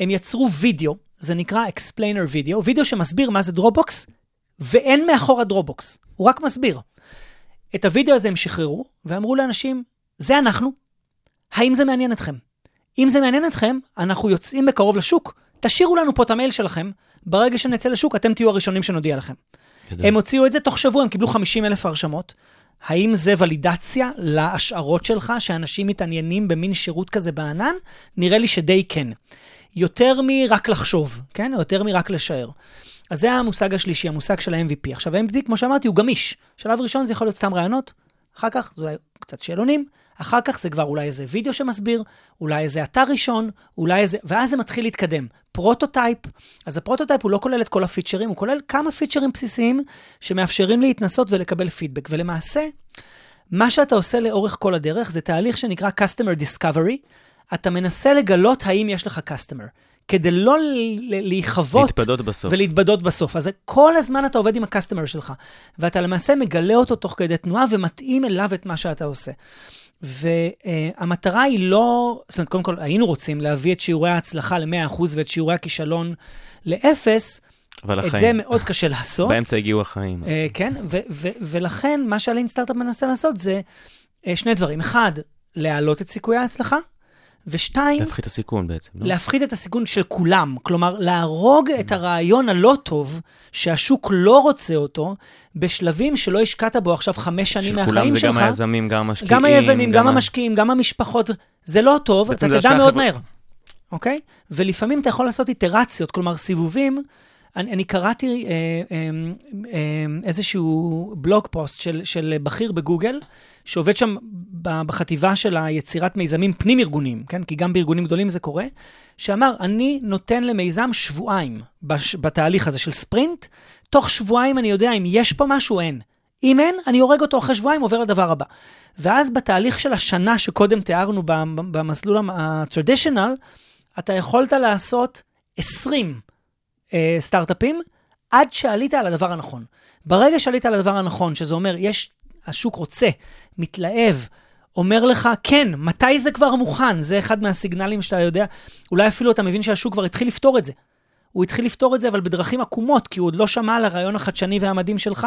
הם יצרו וידאו, זה נקרא explainer video, וידאו שמסביר מה זה דרופבוקס, ואין מאחורה דרופבוקס, הוא רק מסביר. את הוידאו הזה הם שחררו, ואמרו לאנשים, זה אנחנו, האם זה מעניין אתכם? אם זה מעניין אתכם, אנחנו יוצאים בקרוב לשוק, תשאירו לנו פה את המייל שלכם, ברגע שנצא לשוק, אתם תהיו הראשונים שנודיע לכם. גדול. הם הוציאו את זה תוך שבוע, הם קיבלו 50 אלף הרשמות. האם זה ולידציה להשערות שלך, שאנשים מתעניינים במין שירות כזה בענן? נראה לי שדי כן. יותר מרק לחשוב, כן? או יותר מרק לשער. אז זה המושג השלישי, המושג של ה-MVP. עכשיו, ה-MVP, כמו שאמרתי, הוא גמיש. שלב ראשון זה יכול להיות סתם רעיונות, אחר כך זה אולי קצת שאלונים, אחר כך זה כבר אולי איזה וידאו שמסביר, אולי איזה אתר ראשון, אולי איזה... ואז זה מתחיל להתקדם. Prototype, אז ה-prototype הוא לא כולל את כל הפיצ'רים, הוא כולל כמה פיצ'רים בסיסיים שמאפשרים להתנסות ולקבל פידבק. ולמעשה, מה שאתה עושה לאורך כל הדרך זה תהליך שנקרא Customer Discovery. אתה מנסה לגלות האם יש לך Customer. כדי לא להיכבות... להתבדות בסוף. ולהתבדות בסוף. אז כל הזמן אתה עובד עם הקסטומר שלך, ואתה למעשה מגלה אותו תוך כדי תנועה ומתאים אליו את מה שאתה עושה. והמטרה היא לא, זאת אומרת, קודם כל, היינו רוצים להביא את שיעורי ההצלחה ל-100% ואת שיעורי הכישלון לאפס, אבל את זה החיים. מאוד קשה לעשות. באמצע הגיעו החיים. אה, כן, ו- ו- ולכן מה שהלין סטארט-אפ מנסה לעשות זה אה, שני דברים. אחד, להעלות את סיכויי ההצלחה, ושתיים, להפחית את הסיכון בעצם. לא? להפחית את הסיכון של כולם. כלומר, להרוג את הרעיון הלא טוב, שהשוק לא רוצה אותו, בשלבים שלא השקעת בו עכשיו חמש שנים של מהחיים כולם זה שלך. גם היזמים, גם המשקיעים. גם היזמים, גם ה- המשקיעים, גם המשפחות, זה לא טוב, אתה תדע מאוד חברת- מהר, אוקיי? ולפעמים אתה יכול לעשות איטרציות, כלומר סיבובים. אני, אני קראתי אה, אה, אה, איזשהו בלוג פוסט של, של בכיר בגוגל, שעובד שם בחטיבה של היצירת מיזמים פנים-ארגוניים, כן? כי גם בארגונים גדולים זה קורה, שאמר, אני נותן למיזם שבועיים בש, בתהליך הזה של ספרינט, תוך שבועיים אני יודע אם יש פה משהו אין. אם אין, אני הורג אותו אחרי שבועיים, עובר לדבר הבא. ואז בתהליך של השנה שקודם תיארנו במסלול ה-traditional, אתה יכולת לעשות 20 אה, סטארט-אפים עד שעלית על הדבר הנכון. ברגע שעלית על הדבר הנכון, שזה אומר, יש, השוק רוצה, מתלהב, אומר לך, כן, מתי זה כבר מוכן? זה אחד מהסיגנלים שאתה יודע. אולי אפילו אתה מבין שהשוק כבר התחיל לפתור את זה. הוא התחיל לפתור את זה, אבל בדרכים עקומות, כי הוא עוד לא שמע על הרעיון החדשני והמדהים שלך.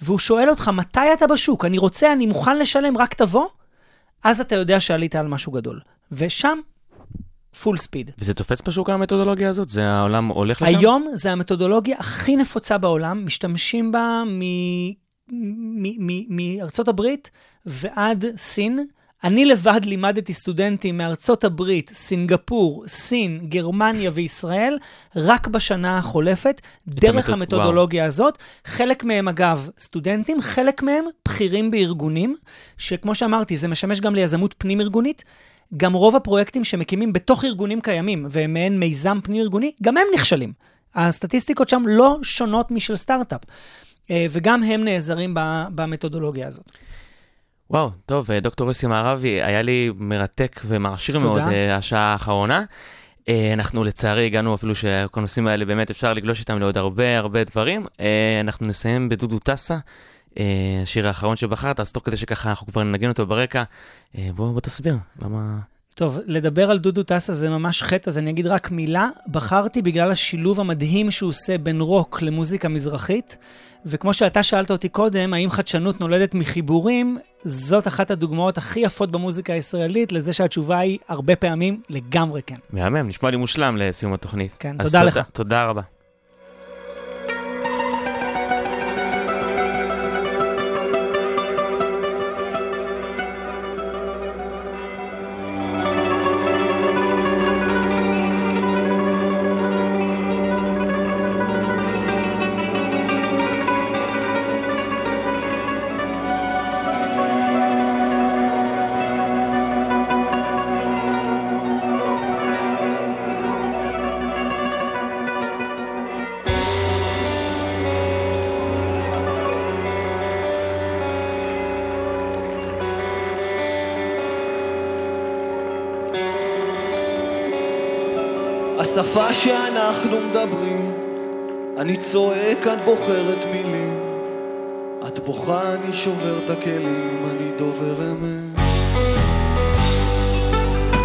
והוא שואל אותך, מתי אתה בשוק? אני רוצה, אני מוכן לשלם, רק תבוא? אז אתה יודע שעלית על משהו גדול. ושם, פול ספיד. וזה תופס בשוק המתודולוגיה הזאת? זה העולם הולך לשם? היום זה המתודולוגיה הכי נפוצה בעולם, משתמשים בה מ- מארצות הברית ועד סין. אני לבד לימדתי סטודנטים מארצות הברית, סינגפור, סין, גרמניה וישראל, רק בשנה החולפת, דרך המתוד- המתודולוגיה הזאת. חלק מהם, אגב, סטודנטים, חלק מהם בכירים בארגונים, שכמו שאמרתי, זה משמש גם ליזמות פנים-ארגונית. גם רוב הפרויקטים שמקימים בתוך ארגונים קיימים, והם מעין מיזם פנים-ארגוני, גם הם נכשלים. הסטטיסטיקות שם לא שונות משל סטארט-אפ, וגם הם נעזרים במתודולוגיה הזאת. וואו, טוב, אה, דוקטור יוסי מערבי, היה לי מרתק ומעשיר תודה. מאוד אה, השעה האחרונה. אה, אנחנו לצערי הגענו אפילו שכל הנושאים האלה באמת אפשר לגלוש איתם לעוד הרבה הרבה דברים. אה, אנחנו נסיים בדודו טסה, אה, השיר האחרון שבחרת, אז תוך כדי שככה אנחנו כבר ננגן אותו ברקע, אה, בוא, בוא תסביר, למה... טוב, לדבר על דודו טסה זה ממש חטא, אז אני אגיד רק מילה. בחרתי בגלל השילוב המדהים שהוא עושה בין רוק למוזיקה מזרחית, וכמו שאתה שאלת אותי קודם, האם חדשנות נולדת מחיבורים, זאת אחת הדוגמאות הכי יפות במוזיקה הישראלית, לזה שהתשובה היא הרבה פעמים לגמרי כן. מהמם, נשמע לי מושלם לסיום התוכנית. כן, תודה לך. תודה רבה. בוחרת מילים. את בוכה, אני שובר את הכלים, אני דובר אמת.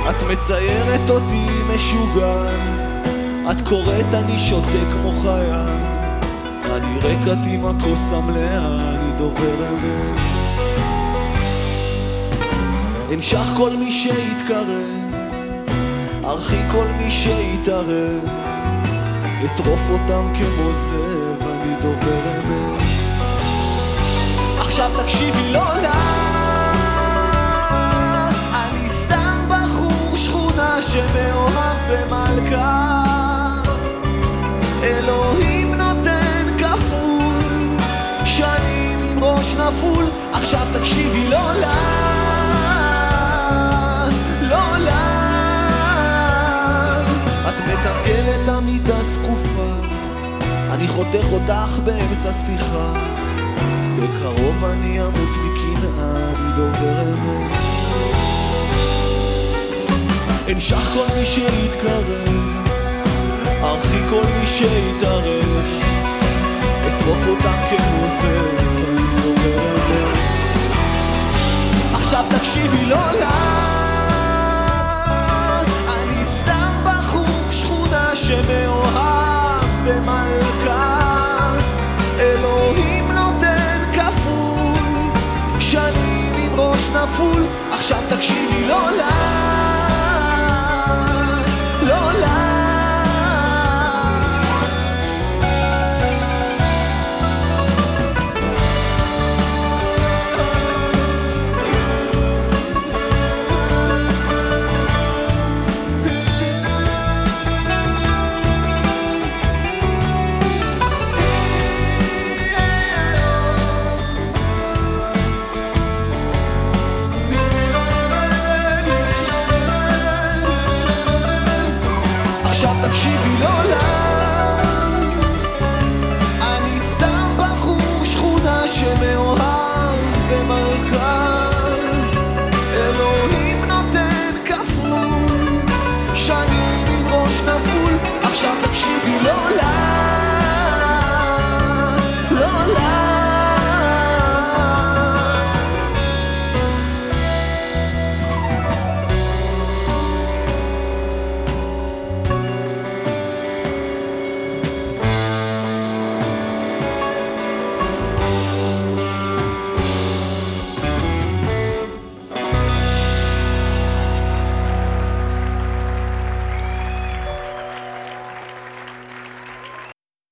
את מציירת אותי משוגע, את קוראת, אני שותה כמו חיה. אני רקת עם הכוס המלאה, אני דובר אמת. אנשך כל מי שיתקרב. ארחי כל מי שיתערב, אטרוף אותם כמו זאב, אני דובר אמת. עכשיו תקשיבי, לא יודעת, אני סתם בחור שכונה שמאוהב במלכה. אלוהים נותן כפול, שנים עם ראש נפול, עכשיו תקשיבי, לא לה. לא לה. את מתרגלת עמידה זקופה אני חותך אותך באמצע שיחה. בקרוב אני אמות מקנאה, אני דובר אמת. אנשך כל מי שיתקרב, ארחיק כל מי שיתערב. אטרוף אותם כמובן, אני דובר אמת. עכשיו תקשיבי לא לה כפול. עכשיו תקשיבי לא לה